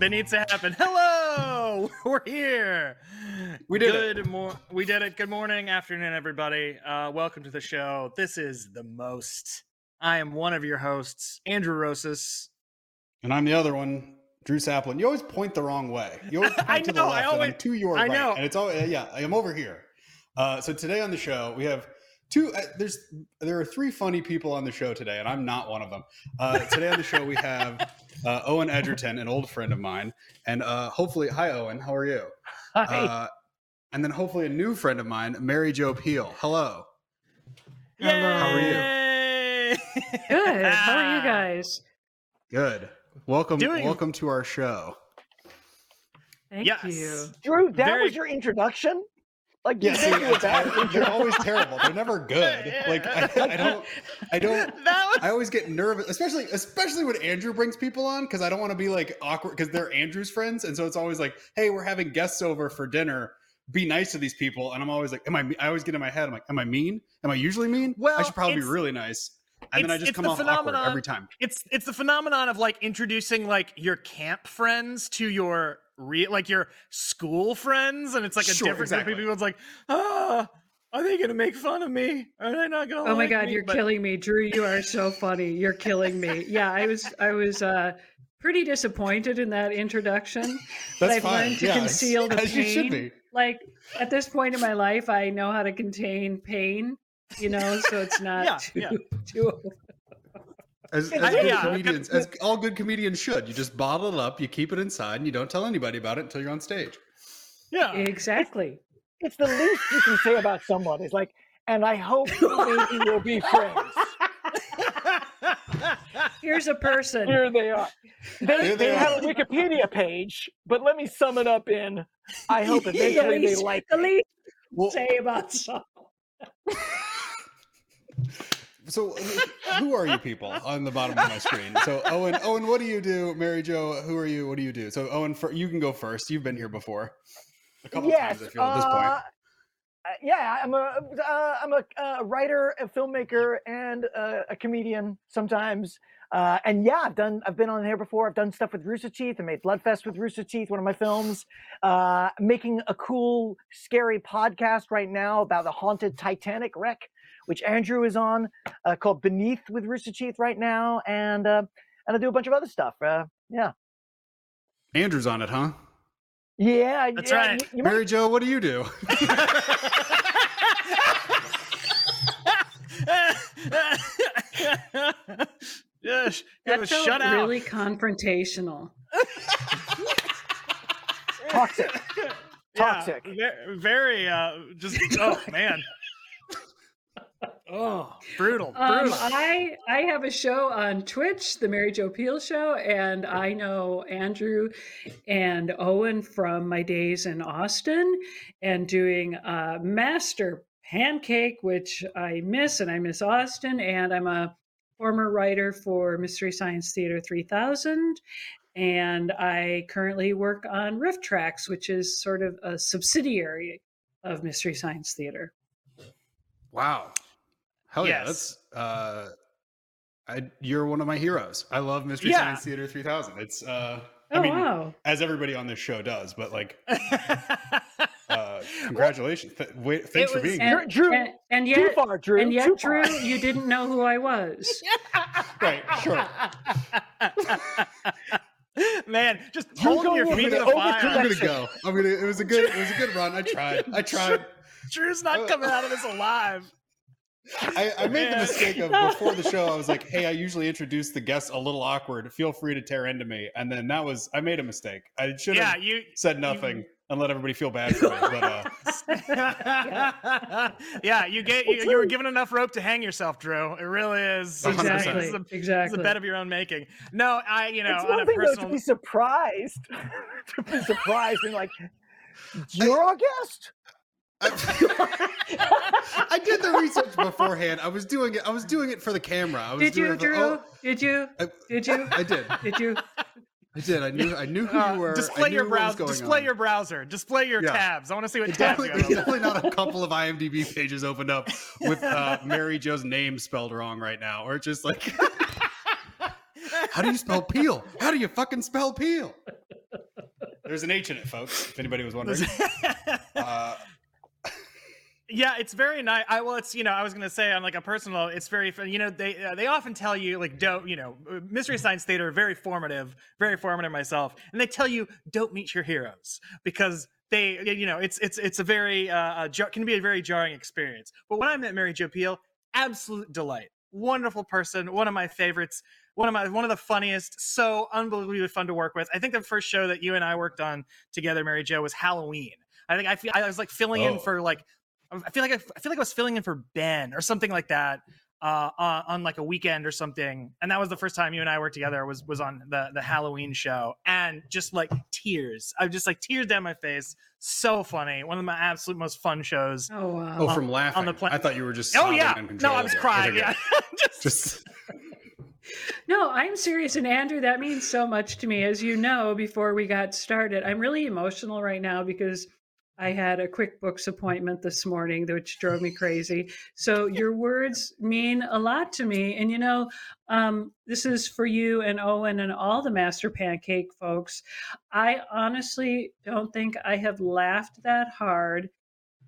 That needs to happen. Hello, we're here. We did it. Good mor- We did it. Good morning, afternoon, everybody. Uh, welcome to the show. This is the most. I am one of your hosts, Andrew Rosas. And I'm the other one, Drew Saplin. You always point the wrong way. You always point I to know, the I left, and I'm to your I right. know. And it's all yeah. I'm over here. Uh, so today on the show we have two. Uh, there's there are three funny people on the show today, and I'm not one of them. Uh, today on the show we have uh, Owen Egerton, an old friend of mine, and uh, hopefully, hi Owen, how are you? Uh, and then hopefully a new friend of mine, Mary Jo Pehl. Hello. Hello. How are you? you? Good. How are you guys? Good. Welcome. Doing- Welcome to our show. Thank Yes. you. Drew, that Very- was your introduction? Like Yeah, see, I, they're always terrible. They're never good. Like I, I don't, I don't. Was I always get nervous, especially especially when Andrew brings people on because I don't want to be like awkward because they're Andrew's friends, and so it's always like, hey, we're having guests over for dinner. Be nice to these people, and I'm always like, am I? I always get in my head, I'm like, am I mean? Am I usually mean? Well, I should probably be really nice, and then I it's- just come the off awkward phenomenon- every time. it's it's the phenomenon of like introducing like your camp friends to your real like your school friends and it's like a Sure, different exactly. group of people it's like ah are they gonna make fun of me are they not gonna Oh my like god, me?" you're But- killing me. Drew, you are so funny. You're killing me. Yeah, I was I was uh pretty disappointed in that introduction. But That's I've fine. learned to yeah, conceal the as you should pain. be. Like at this point in my life, I know how to contain pain, you know, so it's not Yeah, too, yeah. too As, as good yeah. comedians, as all good comedians should, you just bottle it up, you keep it inside, and you don't tell anybody about it until you're on stage. yeah exactly. It's the least you can say about someone. Is like, and I hope maybe we'll be friends. Here's a person. Here they are. They, Here they they have a. Wikipedia page, but let me sum it up in I hope the eventually they least, like the least Well, say about someone. So, who are you people on the bottom of my screen? So, Owen, Owen, what do you do? Mary Jo, who are you? What do you do? So, Owen, for, you can go first. You've been here before a couple yes, times. I feel at this uh, point. uh, yeah, I'm a uh, I'm a uh, writer, a filmmaker, and uh, a comedian sometimes. Uh, and yeah, I've done I've been on here before. I've done stuff with Rooster Teeth. I made Bloodfest with Rooster Teeth, one of my films. Uh, making a cool, scary podcast right now about the haunted Titanic wreck, which Andrew is on, uh, called Beneath with Rooster Teeth right now, and uh, and I do a bunch of other stuff. Uh, yeah, Andrew's on it, huh? yeah, That's yeah, right. You, you might Mary Jo, what do you do? yes That felt shut out really confrontational. toxic. Toxic. ve- very uh just oh man oh brutal Um, I I have a show on Twitch, the Mary Jo Pehl Show, and I know Andrew and Owen from my days in Austin, and doing uh, Master Pancake, which I miss, and I miss Austin, and I'm a former writer for Mystery Science Theater 3000. And I currently work on RiffTrax, which is sort of a subsidiary of Mystery Science Theater. Wow. Hell yeah. That's, uh, I, you're one of my heroes. I love Mystery Yeah. Science Theater 3000. It's, uh, I Oh, mean, wow. as everybody on this show does, but like, uh, congratulations. Th- wait, thanks for was- being here. Drew, and, and too yet, far, Drew. and yet, too Drew, far. you didn't know who I was. Right, sure. man just You're holding your feet to the the fire I'm gonna go. I'm gonna. It was a good. It was a good run. I tried. I tried. drew's not coming out of this alive I, I made the mistake of before the show. I was like, "Hey, I usually introduce the guests a little awkward. Feel free to tear into me." And then that was I made a mistake. I should have yeah have you said nothing. and let everybody feel bad for me. But uh, yeah. you get you, you were given enough rope to hang yourself, Drew. It really is. it's- 100%. exactly. It's a, it's a exactly. bed of your own making. No, I you know it's on one a thing though, to be surprised, to be surprised and like, you're our guest. I did the research beforehand. I was doing it. I was doing it for the camera. I was Did doing you, for- Drew? oh, Did you? I- Did you? I did. Did you? I did. I knew. I knew who Uh, you were. Display your browser. Display on. your browser. Display your Yeah. tabs. I want to see what It tabs you definitely, have. there's definitely not a couple of IMDb pages opened up with uh, Mary Jo's name spelled wrong right now, or just like, how do you spell Pehl? How do you fucking spell Pehl? There's an H in it, folks. If anybody was wondering. Uh, yeah it's very nice i well it's you know i was gonna say on like a personal it's very fun you know they uh, they often tell you like don't you know uh, mystery science theater very formative very formative myself and they tell you don't meet your heroes because they you know it's it's it's a very uh uh, can be a very jarring experience. But when i met mary jo pehl absolute delight. Wonderful person one of my favorites one of my one of the funniest so unbelievably fun to work with. I think the first show that you and i worked on together mary jo was halloween. I think i feel i was like filling in Oh. for like I feel like I, I feel like I was filling in for Ben or something like that uh, on, on like a weekend or something, and that was the first time you and I worked together. Was was on the the Halloween show, and just like tears, I just like tears down my face. So funny, one of my absolute most fun shows. Oh wow. oh, from laughing. on the pla- I thought you were just. Oh yeah, no, I was crying. Yeah, just, Just No, I'm serious. And Andrew, that means so much to me. As you know, before we got started, I'm really emotional right now because I had a QuickBooks appointment this morning, which drove me crazy. So your words mean a lot to me. And you know, um, this is for you and Owen and all the Master Pancake folks. I honestly don't think I have laughed that hard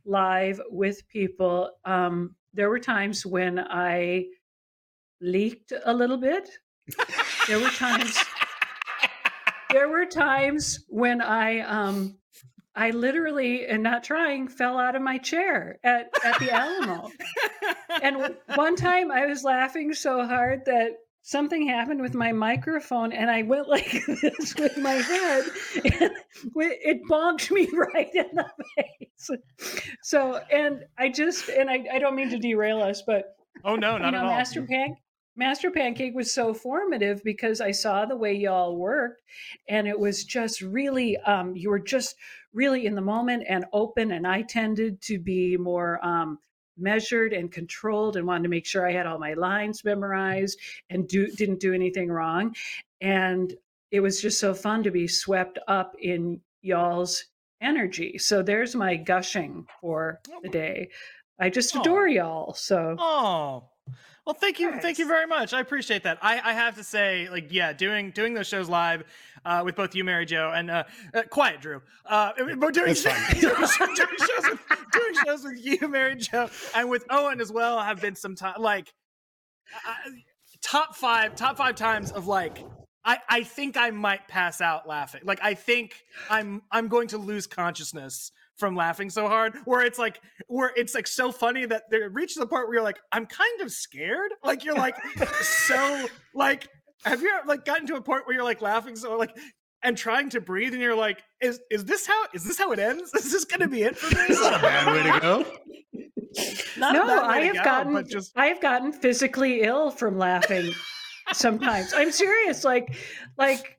live with people. Um, there were times when I leaked a little bit. There were times there were times when I um I literally and not trying fell out of my chair at, at the Alamo. and one time I was laughing so hard that something happened with my microphone and I went like this with my head and it bonked me right in the face. So and I just and I, I don't mean to derail us, but oh no, not you know, at all. Master Pan Master Pancake was so formative because I saw the way y'all worked, and it was just really um, you were just really in the moment and open. And I tended to be more um, measured and controlled, and wanted to make sure I had all my lines memorized and do didn't do anything wrong. And it was just so fun to be swept up in y'all's energy. So there's my gushing for the day. I just Aw. adore y'all. So. Oh. Well, thank you, thank you very much. I appreciate that. I, I have to say, like, yeah, doing doing those shows live uh, with both you, Mary Jo, and uh, uh, Quiet Drew, uh, but doing, It's doing, shows with, doing shows with you, Mary Jo, and with Owen as well have been some time like uh, top five, top five times of like. I, I think I might pass out laughing. Like I think I'm I'm going to lose consciousness from laughing so hard. Where it's like where it's like so funny that it reaches the part where you're like, I'm kind of scared. Like you're like so like have you ever like gotten to a point where you're like laughing so like and trying to breathe and you're like, is is this how is this how it ends? Is this gonna be it for me? It's not a bad way to go. Not no, I have go, gotten but just I have gotten physically ill from laughing sometimes. I'm serious. Like like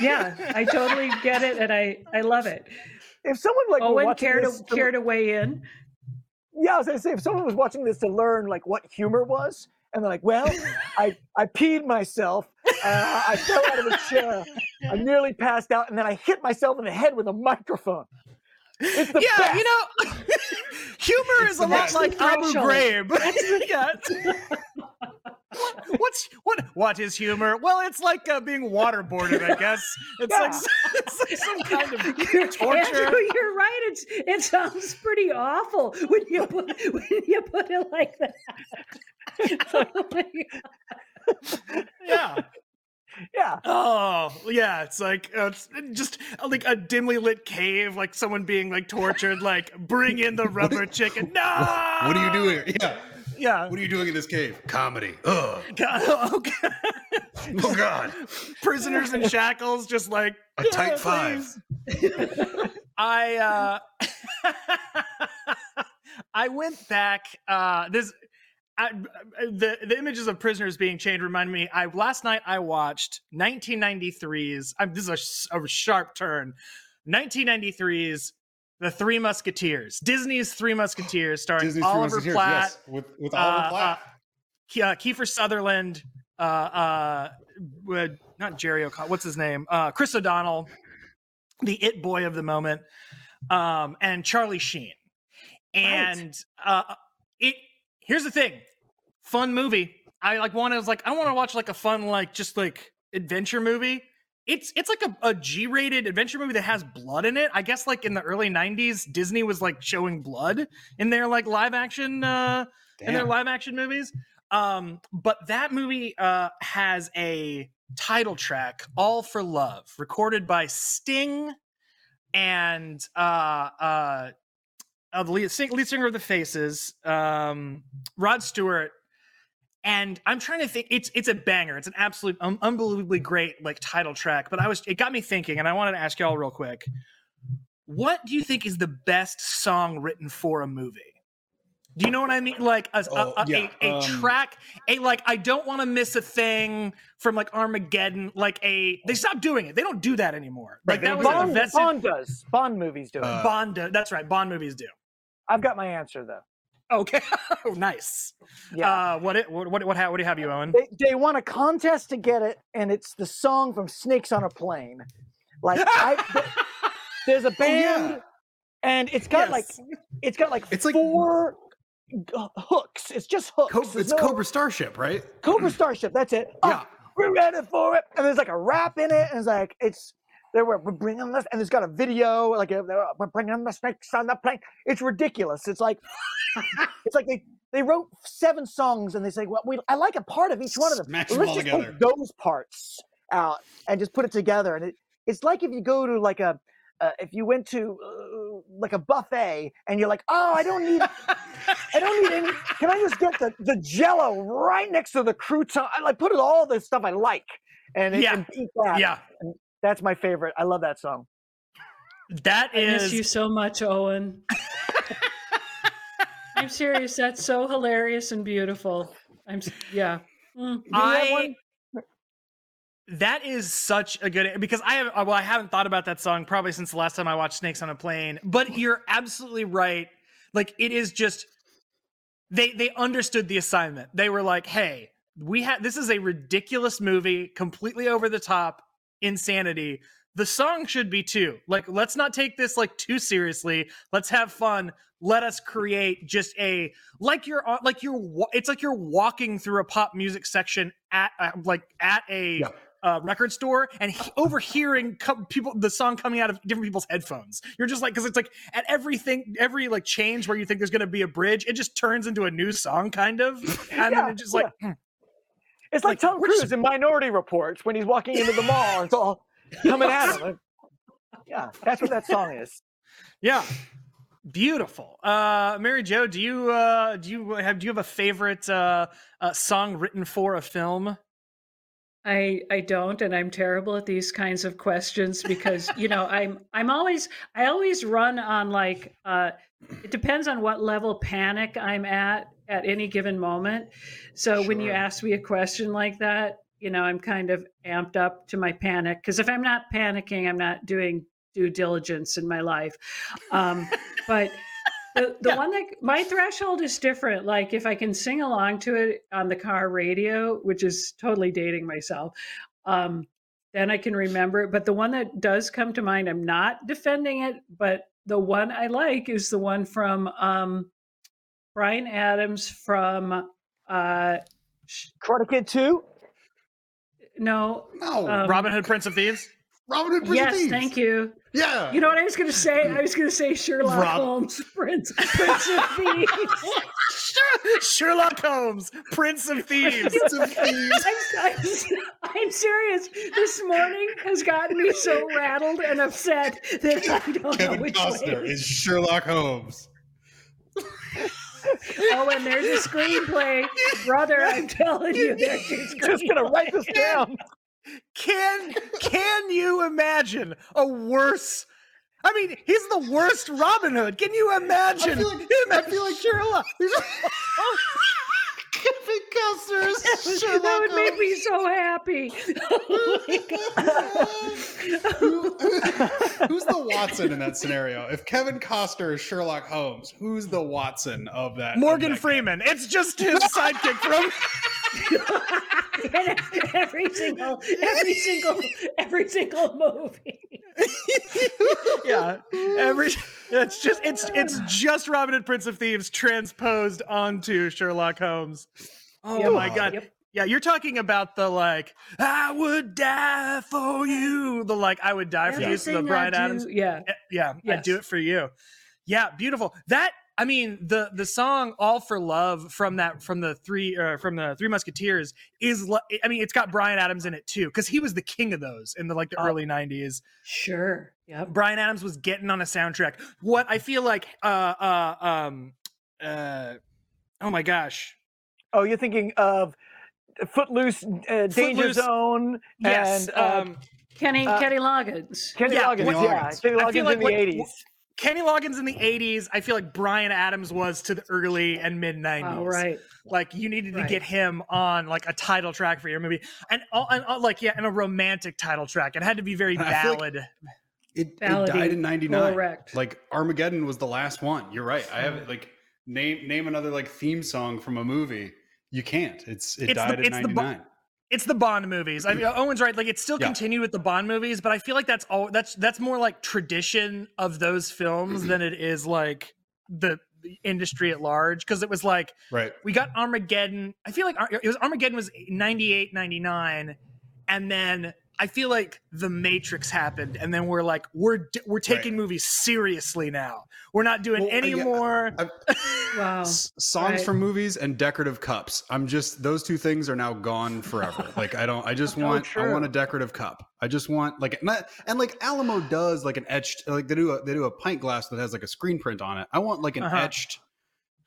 yeah, I totally get it and I I love it. If someone like were Owen watching care to this to- care to weigh in. yeah, I was gonna say if someone was watching this to learn like what humor was, and they're like, "Well, I I peed myself, uh, I fell out of a chair, I nearly passed out, and then I hit myself in the head with a microphone." It's the yeah, best. you know, humor is a lot That's the like Abu threshold. Ghraib. yeah. What, what's what? What is humor? Well, it's like uh, being waterboarded, I guess. It's like it's like some kind of You're, torture. Andrew, you're right. It's it sounds pretty awful when you put when you put it like that. Yeah. yeah. Oh, yeah. It's like uh, it's just uh, like a dimly lit cave, like someone being like tortured. Like, bring in the rubber chicken. No. What are you doing? Yeah. Yeah. What are you doing in this cave? Comedy. Ugh. God, oh, God. Oh God. Prisoners in shackles, just like A tight "Yeah, five. I uh I went back uh this I, the the images of prisoners being chained remind me. I last night I watched 1993's. I'm, this is a sharp turn. 1993's The Three Musketeers, Disney's Three Musketeers, starring Disney's Oliver Musketeers, Platt, yes, with with Oliver uh, Platt. uh, Ke- uh, Kiefer Sutherland, uh, uh, not Jerry O'Connell. What's his name? Uh, Chris O'Donnell, the it boy of the moment, um, and Charlie Sheen. And uh, it here's the thing, fun movie. I like want to like I want to watch like a fun like just like adventure movie. It's it's like a, a G-rated adventure movie that has blood in it. I guess like in the early '90s, Disney was like showing blood in their like live action uh, in their live action movies. Um, but that movie uh, has a title track, "All for Love," recorded by Sting and uh, uh, uh, the lead, lead singer of the Faces, um, Rod Stewart. And I'm trying to think. It's it's a banger. It's an absolute um, unbelievably great like title track. But I was it got me thinking, and I wanted to ask y'all real quick. What do you think is the best song written for a movie? Do you know what I mean? Like a, a- Oh, a, yeah, a, a um, track, a like I don't want to miss a thing from like Armageddon. Like a they stopped doing it. They don't do that anymore. Like Right, they that was do a Bond, vested Bond does. Bond movies do it. Uh, Bond. do- That's right. Bond movies do. I've got my answer though. Okay, oh, nice. Yeah. Uh, what it what what what, what do you have you Owen? they, they won a contest to get it, and it's the song from Snakes on a Plane. Like I, th- there's a band, yeah. and it's got like it's got like It's like- four g- hooks. It's just hooks. Co- it's no- Cobra Starship, right? Cobra Starship. That's it. Oh, Yeah. we're ready for it. And there's like a rap in it, and it's like it's there. We're, bringing this, and it's got a video. Like a, we're bringing the snakes on the plane. It's ridiculous. It's like it's like they they wrote seven songs, and they say, well, we I like a part of each one of them. Smash let's all just together. take those parts out and just put it together. And it, it's like if you go to like a uh, if you went to uh, like a buffet and you're like, oh, I don't need I don't need any. Can I just get the, the Jello right next to the crouton? I like put it all the stuff I like, and, it- Yeah. and eat that. yeah, that's my favorite. I love that song. That is. I miss you so much, Owen. I'm serious. That's so hilarious and beautiful. I'm yeah. Mm. Do you have I that is such a good because I have uh, well I haven't thought about that song probably since the last time I watched Snakes on a Plane. But you're absolutely right. Like it is just they they understood the assignment. They were like, "Hey, we had this is a ridiculous movie, completely over the top insanity. The song should be too. Like let's not take this like too seriously. Let's have fun. Let us create just a like you're on like you're it's like you're walking through a pop music section at uh, like at a Yeah. uh, record store and he- overhearing co- people the song coming out of different people's headphones. You're just like because it's like at everything every like change where you think there's going to be a bridge, it just turns into a new song kind of, and Yeah, then it's just like hmm. It's like, like, Tom Cruise just- in Minority Reports when he's walking into the mall and it's all coming at him. Yeah, that's what that song is. yeah. Beautiful. Uh Mary Jo, do you uh do you have do you have a favorite uh, uh song written for a film? I I don't, and I'm terrible at these kinds of questions because you know I'm I'm always I always run on like uh, it depends on what level panic I'm at at any given moment. So when you ask me a question like that, you know I'm kind of amped up to my panic because if I'm not panicking, I'm not doing due diligence in my life. Um, but the, the Yeah. one that my threshold is different. Like if I can sing along to it on the car radio, which is totally dating myself, um, then I can remember it. But the one that does come to mind, I'm not defending it, but the one I like is the one from um, Bryan Adams from uh, sh- Karate Kid 2? no, No, Um, Robin Hood Prince of Thieves? Robin Hood. Prince of yes, Thieves. thank you. Yeah. You know what I was going to say? I was going to say Sherlock Rob- Holmes, Prince, Prince of Thieves. Sherlock Holmes, Prince of Thieves. Prince of Thieves. I'm, I'm, I'm serious. This morning has gotten me so rattled and upset that I don't know Kevin which Costner way. is Sherlock Holmes. Oh, and there's a screenplay, brother. I'm telling you, there's your Just gonna write this down. Can can you imagine a worse I mean, he's the worst Robin Hood. Can you imagine I feel like- him at Sherlock? Kevin Costner is that would make me so happy. My God. Who- who's the Watson in that scenario? If Kevin Costner is Sherlock Holmes, who's the Watson of that? of Morgan that Freeman. It's just his sidekick from. And every single, every single, every single movie. yeah, every. It's just it's it's just Robin Hood, Prince of Thieves transposed onto Sherlock Holmes. Oh Yep. my god. Yep. Yeah, you're talking about the like I would die for you. The like I would die for you. So the Bryan Adams. Yeah. Eh, Yeah, I'd do it for you. Yeah, beautiful. That I mean the the song "All for Love" from that from the three uh, from the Three Musketeers is I mean it's got Bryan Adams in it too because he was the king of those in the like the Oh. early '90s. Sure. yeah. Bryan Adams was getting on a soundtrack. What I feel like, uh, uh, um, uh, oh my gosh, Oh, you're thinking of Footloose, uh, Danger Footloose, Zone, yes, and uh, um, Kenny Uh, Kenny Loggins. Kenny yeah, Loggins. Kenny Yeah, Loggins. Kenny Loggins feel like in the what- 80s. Kenny Loggins in the '80s. I feel like Bryan Adams was to the early and mid '90s. Oh, right. Like you needed to Right. get him on like a title track for your movie, and, all, and all, like yeah, and a romantic title track. It had to be very I feel like- It, it died in '99. correct. Like Armageddon was the last one. You're right. I have like name name another like theme song from a movie. You can't. It's it It's the- died the bo- '99. it's the Bond movies. I mean, Owen's right. Like it's still Yeah. continued with the Bond movies, but I feel like that's all. That's that's more like tradition of those films than it is like the, the industry at large. Because it was like right. we got Armageddon. I feel like it was Armageddon was 98, 99, and then I feel like The Matrix happened, and then we're like we're we're taking Right. movies seriously now. We're not doing Well, any yeah, more. I've- Wow. S- songs right. from movies and decorative cups. I'm just those two things are now gone forever. like I don't. I just Oh, want. I want a decorative cup. I just want like not, and like Alamo does like an etched like they do a they do a pint glass that has like a screen print on it. I want like an Uh-huh. etched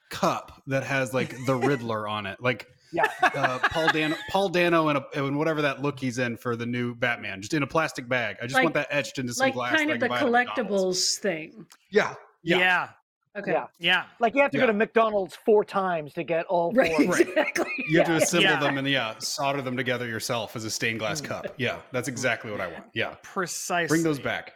cup that has like the Riddler on it. Like Yeah. uh, Paul Dano, Paul Dano, and, a, and whatever that look he's in for the new Batman, just in a plastic bag. I just Like- want that etched into some Like glass. kind of the buy at McDonald's. collectibles thing. Yeah, yeah, yeah, yeah, Okay. Yeah. yeah. Like you have to Yeah. go to McDonald's four times to get all four. Right. Right. Exactly. You have to assemble Yeah. them and yeah, solder them together yourself as a stained glass Mm. cup. Yeah, that's exactly what I want. Yeah, Precisely. bring those back.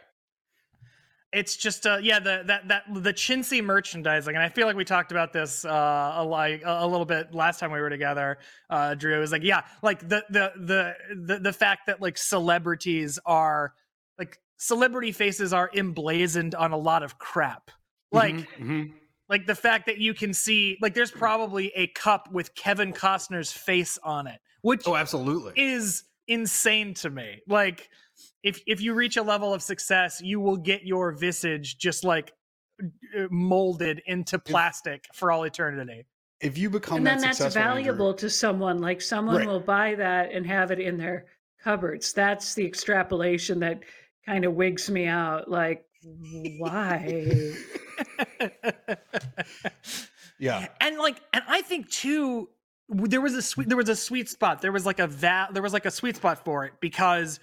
It's just uh yeah the that that the chintzy merchandising and i feel like we talked about this uh a, like a little bit last time we were together uh drew it was like yeah like the the the the, the fact that like celebrities are like celebrity faces are emblazoned on a lot of crap like Mhm, mhm. like the fact that you can see like there's probably a cup with kevin costner's face on it which oh, absolutely. is insane to me. Like if if you reach a level of success, you will get your visage just like uh, molded into plastic for all eternity. if you become and then that that's successful, Andrew- valuable to someone. Like someone Right. will buy that and have it in their cupboards. That's the extrapolation that kind of wigs me out. Like, why? yeah, and like and I think too there was a sweet there was a sweet spot. There was like a va- there was like a sweet spot for it because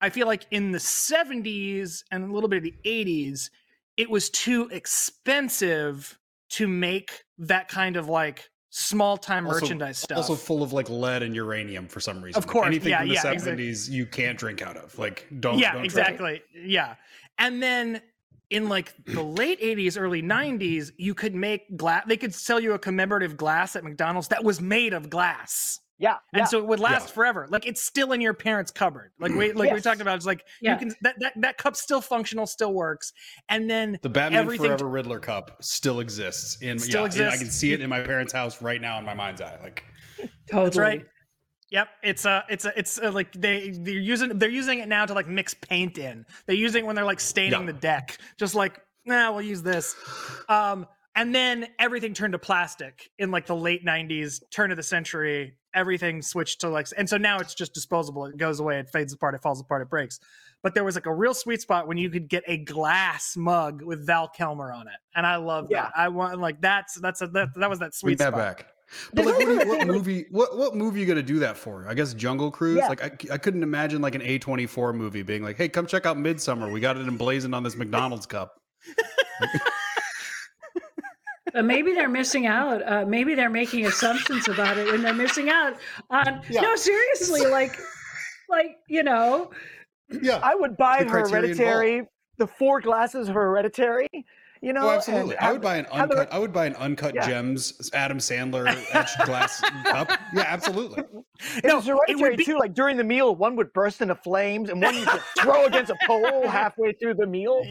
I feel like in the 70s and a little bit of the 80s it was too expensive to make that kind of like small time merchandise stuff. also full of like lead and uranium for some reason. Of course, anything yeah, from the yeah, seventies you can't drink out of. Like don't. yeah don't try exactly yeah and then in like the late 80s early 90s you could make glass they could sell you a commemorative glass at mcdonald's that was made of glass Yeah. and yeah. so it would last Yeah. forever like it's still in your parents cupboard like we like we talked about it's like Yeah. you can that, that that cup's still functional still works and then The Batman Everything- Forever Riddler cup still exists. In Still yeah, I can see it in my parents' house right now in my mind's eye. Like Totally. that's right Yep, it's a, it's a, it's a, like they they're using they're using it now to like mix paint in. They're using it when they're like staining Yeah. the deck. Just like, nah, we'll use this. Um, and then everything turned to plastic in like the late '90s, turn of the century. Everything switched to like, and so now it's just disposable. It goes away, it fades apart, it falls apart, it breaks. But there was like a real sweet spot when you could get a glass mug with Val Kilmer on it, and I love Yeah. that. I want like that's that's a, that that was that bring sweet that spot. back. But like, what, you- what movie? What what movie you gonna do that for? I guess Jungle Cruise. Yeah. Like, I, I couldn't imagine like an A twenty four movie being like, "Hey, come check out Midsummer. We got it emblazoned on this McDonald's cup." But maybe they're missing out. Uh, maybe they're making assumptions about it, and they're missing out on. Yeah. No, seriously, like, like you know, Yeah. I would buy The Criterion Hereditary, the four glasses of Hereditary. You know, Oh, and absolutely. I would buy an have the- uncut. I would buy an uncut Yeah. gems Adam Sandler etched glass cup. Yeah, absolutely. It No, was it would hereditary be- too. Like during the meal, one would burst into flames, and one you could throw against a pole halfway through the meal.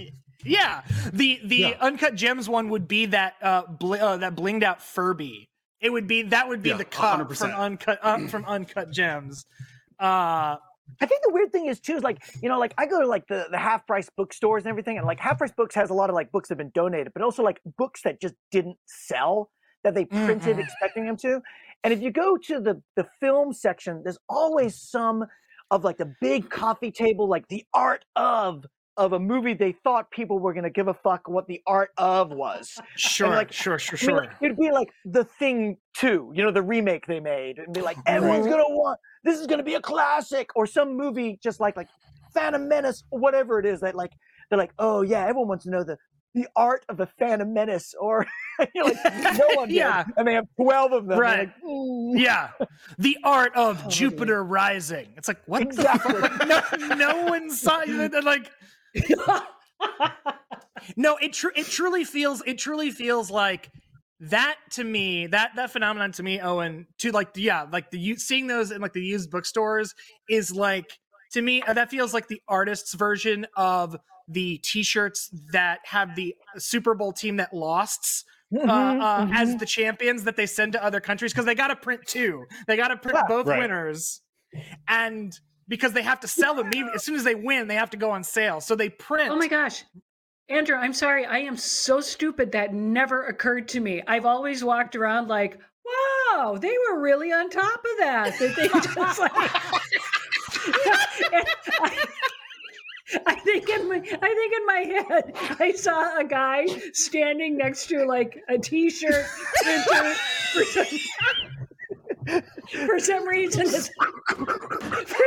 Yeah, the the Yeah. uncut gems one would be that uh, bl- uh that blinged out Furby. It would be that would be Yeah, the cut 100%. from uncut uh, from uncut gems. Uh, I think the weird thing is too is like you know like I go to like the the half price bookstores and everything, and like half price books has a lot of like books that have been donated, but also like books that just didn't sell that they printed Mhm. expecting them to. And if you go to the the film section, there's always some of like the big coffee table, like the art of of a movie they thought people were gonna give a fuck what the art of was. sure, like, sure, sure, sure. like, it'd be like the thing two, you know, the remake they made, and be like, everyone's gonna want this is gonna be a classic, or some movie just like like Phantom Menace or whatever it is that like they're like, oh yeah, everyone wants to know the the art of the Phantom Menace, or you're like, no one did. Yeah. and they have twelve of them. Right. like, "Mm." yeah, the art of Oh, Jupiter Rising. It's like what Exactly. the fuck? No, no one saw it. Like no, it tr- it truly feels it truly feels like that to me that that phenomenon to me Owen to like yeah like the u- seeing those in like the used bookstores is like to me uh, that feels like the artist's version of the t-shirts that have the Super Bowl team that lost uh, Mhm, uh, as mhm. the champions that they send to other countries because they got to print two. They got to print Yeah. both Right. winners, and because they have to sell them as soon as they win, they have to go on sale. So they print. oh my gosh. Andrew, I'm sorry. I am so stupid that never occurred to me. I've always walked around like, wow, they were really on top of that. That they just like. I, think in my I think in my head I saw a guy standing next to like a t-shirt printer for some, for some reason. It's,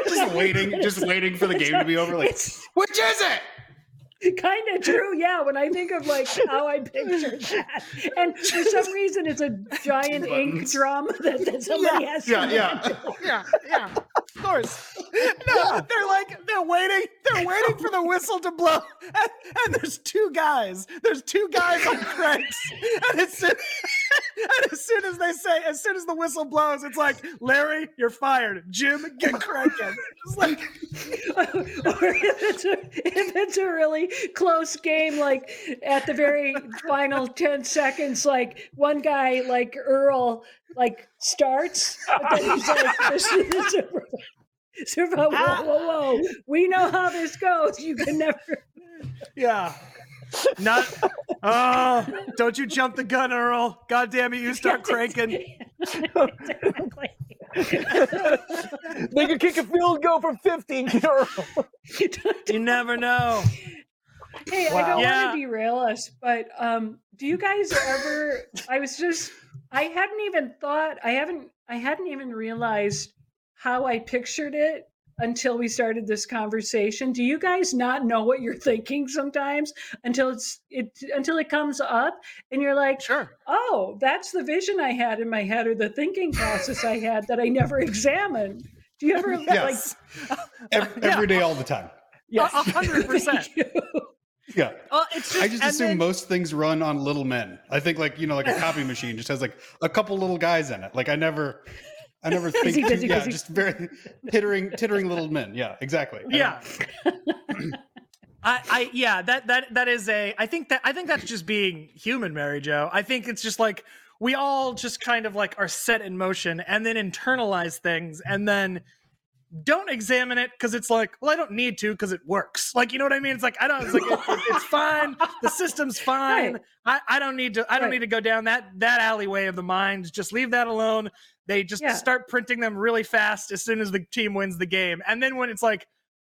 Just some waiting, reason just waiting for the game to be over. Like, which is it? kind of true yeah when i think of like how i pictured that and for some reason it's a giant ink drum that, that somebody has to Yeah, yeah. yeah, yeah, of course. No, they're like they're waiting. They're waiting for the whistle to blow, and, and there's two guys. There's two guys on cranks, and as soon and as soon as they say, as soon as the whistle blows, it's like Larry, you're fired. Jim, get cranking. It's like or if it's a if it's a really close game like at the very final 10 seconds like one guy like earl like starts but then he's like this is super, super whoa whoa whoa we know how this goes you can never Yeah. Not. Oh, don't you jump the gun, Earl. God damn it, you start cranking. exactly. they could kick a field goal from 15. You know? You never know. Hey, I don't Yeah. want to derail us, but um, do you guys ever? I was just, I hadn't even thought, I haven't, I hadn't even realized how I pictured it until we started this conversation. Do you guys not know what you're thinking sometimes until it's it until it comes up and you're like, Sure. oh, that's the vision I had in my head or the thinking process I had that I never examined. Do you ever Yes. Every, Yeah. every day, all the time. Yes. A hundred percent. Yeah. Uh, it's just, I just assume then- most things run on little men. I think like you know, like a copy machine just has like a couple little guys in it. Like I never, I never think. Busy, busy, yeah, busy. just very tittering, tittering little men. Yeah, exactly. I Yeah. I, I yeah that that that is a I think that I think that's just being human, Mary Jo. I think it's just like we all just kind of like are set in motion and then internalize things and then don't examine it because it's like well I don't need to because it works like you know what I mean it's like I don't it's like it, it- it's fine the system's fine Right. I, I don't need to I don't Right. need to go down that that alleyway of the mind just leave that alone they just Yeah. start printing them really fast as soon as the team wins the game and then when it's like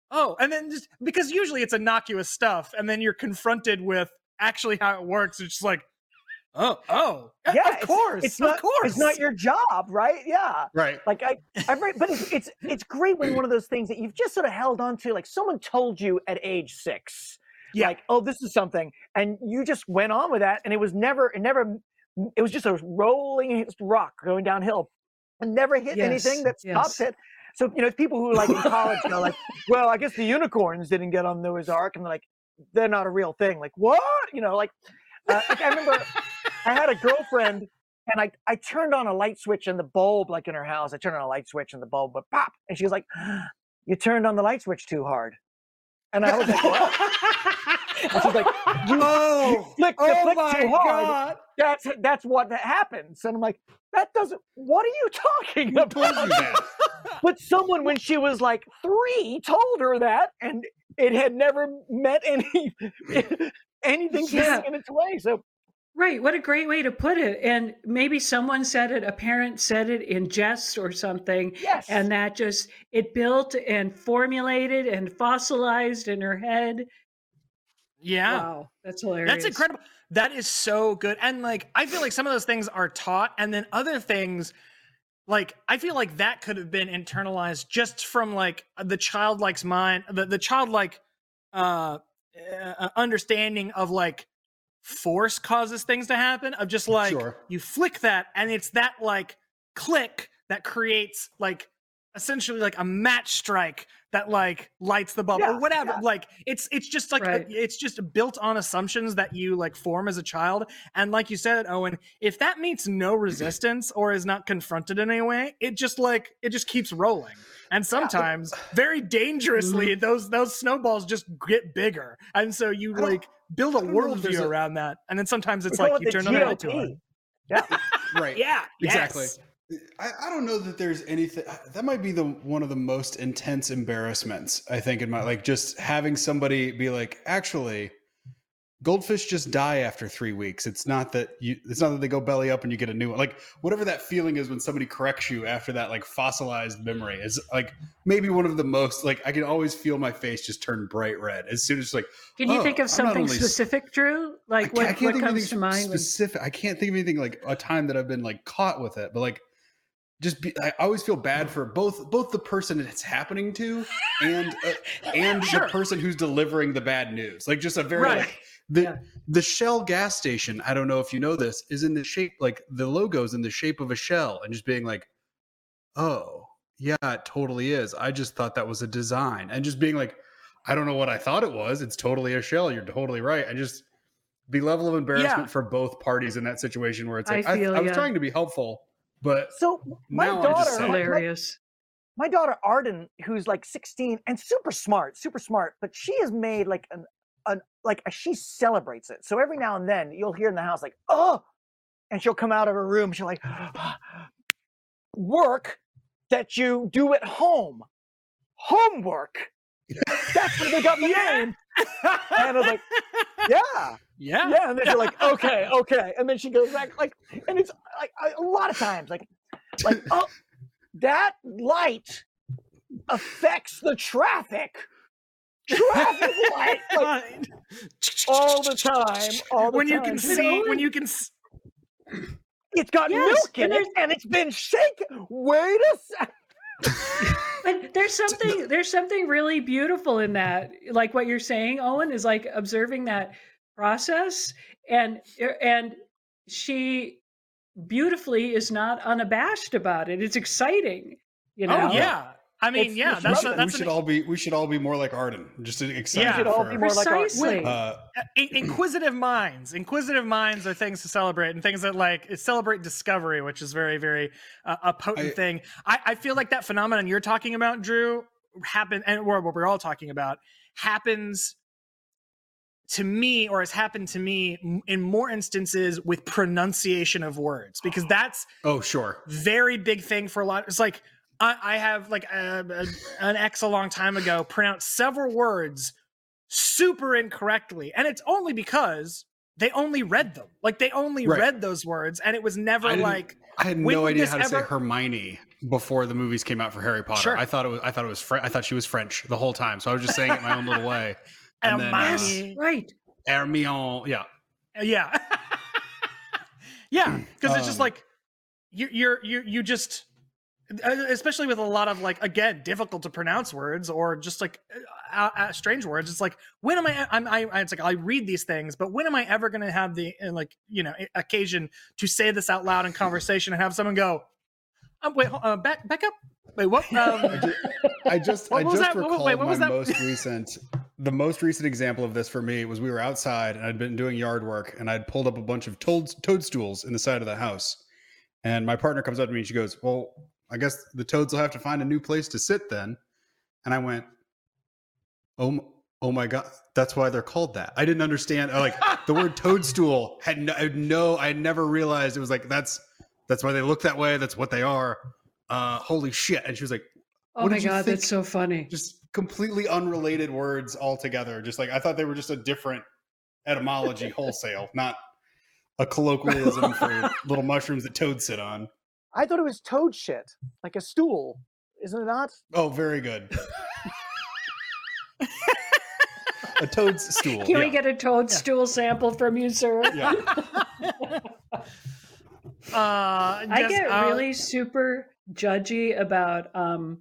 oh and then just because usually it's innocuous stuff and then you're confronted with actually how it works it's just like Oh, oh, Yeah, of course, It's of not. course. It's not your job, right? Yeah. Right. Like I, I read, but it's it's it's great when one of those things that you've just sort of held on to, like someone told you at age six, Yeah. like, oh, this is something, and you just went on with that, and it was never, it never, it was just a rolling rock going downhill, and never hit anything that stops yes. it. So you know, people who like in college are like, well, I guess the unicorns didn't get on Noah's Ark, and they're like, they're not a real thing. Like what? You know, like, uh, like I remember I had a girlfriend and I, I turned on a light switch and the bulb, like in her house. I turned on a light switch and the bulb would pop. And she was like, You turned on the light switch too hard. And I was like, What? And she's like, You, you flicked the oh my too hard. god! That's that's what happens. And I'm like, That doesn't what are you talking you about? But someone when she was like three told her that and it had never met any anything Yeah. in its way. So Right. What a great way to put it. And maybe someone said it, a parent said it in jest or something. yes. And that just, it built and formulated and fossilized in her head. Yeah. Wow. That's hilarious. That's incredible. That is so good. And like I feel like some of those things are taught and then other things like I feel like that could have been internalized just from like the childlike's mind, the, the childlike uh, uh understanding of like force causes things to happen of just like Sure. you flick that and it's that like click that creates like essentially like a match strike that like lights the bubble Yeah, or whatever yeah. like it's it's just like a- it's just built on assumptions that you like form as a child and like you said owen if that meets no resistance or is not confronted in any way it just like it just keeps rolling and sometimes very dangerously mm-hmm. those those snowballs just get bigger and so you like build a don't know if there's worldview a- around that and then sometimes it's like you turn on the light too. Yeah. Right. yeah Exactly. yes. I, I don't know that there's anything that might be the one of the most intense embarrassments I think in my like just having somebody be like, actually, goldfish just die after three weeks. It's not that you it's not that they go belly up and you get a new one. Like whatever that feeling is when somebody corrects you after that like fossilized memory is like maybe one of the most like I can always feel my face just turn bright red as soon as like Can you oh, think of something only specific, Drew? Like I what, I can't what think of comes anything to mind? when- specific. I can't think of anything like a time that I've been like caught with it, but like just be, I always feel bad for both both the person it's happening to and uh, and Sure. the person who's delivering the bad news. Like just a very Right. like the Yeah. the Shell gas station. I don't know if you know this is in the shape like the logo's in the shape of a shell, and just being like, oh yeah, it totally is. I just thought that was a design, and just being like, I don't know what I thought it was. It's totally a shell. You're totally right. I just the level of embarrassment Yeah. for both parties in that situation where it's like I, feel I was ya. trying to be helpful, but So my Now daughter, just my- my, Hilarious. my daughter Arden, who's like 16 and super smart, super smart, but she has made like an an like she celebrates it. So every now and then you'll hear in the house like, oh, and she'll come out of her room. She'll like work that you do at home, homework. That's where they got the name. And I was like, yeah, yeah yeah. And then you're like, okay, okay. And then she goes back, like, and it's like a a lot of times, like, like, oh, that light affects the traffic. Traffic light, like all the time, all the when you time. can You see know, when you can s- it's got Yes, milk in it, and it's been shaken. Wait a sec. But there's something there's something really beautiful in that. Like what you're saying, Owen, is like observing that process and and she beautifully is not unabashed about it. It's exciting. You know? oh yeah i mean It's- yeah it's that's a, that's we should an all be we should all be more like Arden. Just excited Yeah. We should all be more like our- Precisely. uh, in- inquisitive minds inquisitive minds are things to celebrate and things that like celebrate discovery which is very very uh, a potent I- thing I, I feel like that phenomenon you're talking about drew happen and what what we're all talking about happens to me or has happened to me in more instances with pronunciation of words because that's oh sure. very big thing for a lot. It's like I, I have like a, a- an ex a long time ago pronounced several words super incorrectly, and it's only because they only read them. Like they only Right. read those words, and it was never I like I had no idea how to say Hermione before the movies came out for Harry Potter. Sure. I thought it was I thought it was Fre- I thought she was French the whole time. So I was just saying it my own little way. And then uh, Hermione. Right. Hermione, yeah. yeah. Yeah, because it's just Um, like you you're you you just uh, especially with a lot of like again difficult to pronounce words or just like uh, uh, strange words it's like when am i i'm I, it's like i read these things but when am i ever going to have the uh, like you know occasion to say this out loud in conversation and have someone go um, wait uh, back back up wait what um, I just I just that? Wait, recalled wait, what was my that? most recent the most recent example of this for me was we were outside and I'd been doing yard work and I'd pulled up a bunch of toad, toadstools in the side of the house. And my partner comes up to me and she goes, Well, I guess the toads will have to find a new place to sit then. And I went, Oh, oh my God, that's why they're called that. I didn't understand. Like the word toadstool had no, I had no, I never realized it was like, that's, that's why they look that way. That's what they are. Uh, holy shit. And she was like, Oh my god, that's so funny. just completely unrelated words altogether. Just like I thought they were just a different etymology wholesale, not a colloquialism for little mushrooms that toads sit on. I thought it was toad shit, like a stool. Isn't it not? Oh, very good. a toad's stool. Can yeah. we get a toadstool sample from you, sir? yeah. uh I just, get uh, really super judgy about um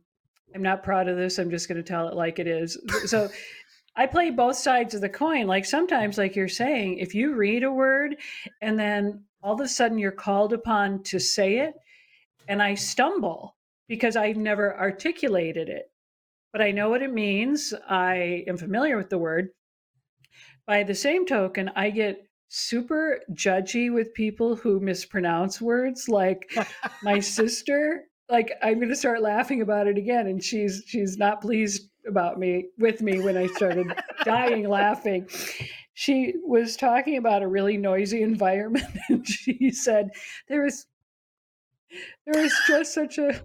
I'm not proud of this, I'm just gonna tell it like it is. So I play both sides of the coin. Like sometimes, like you're saying, if you read a word and then all of a sudden you're called upon to say it, and I stumble because I've never articulated it. But I know what it means. I am familiar with the word. By the same token, I get super judgy with people who mispronounce words. Like my sister, like I'm going to start laughing about it again, and she's she's not pleased about me with me when I started dying laughing. She was talking about a really noisy environment, and she said there was there was just such a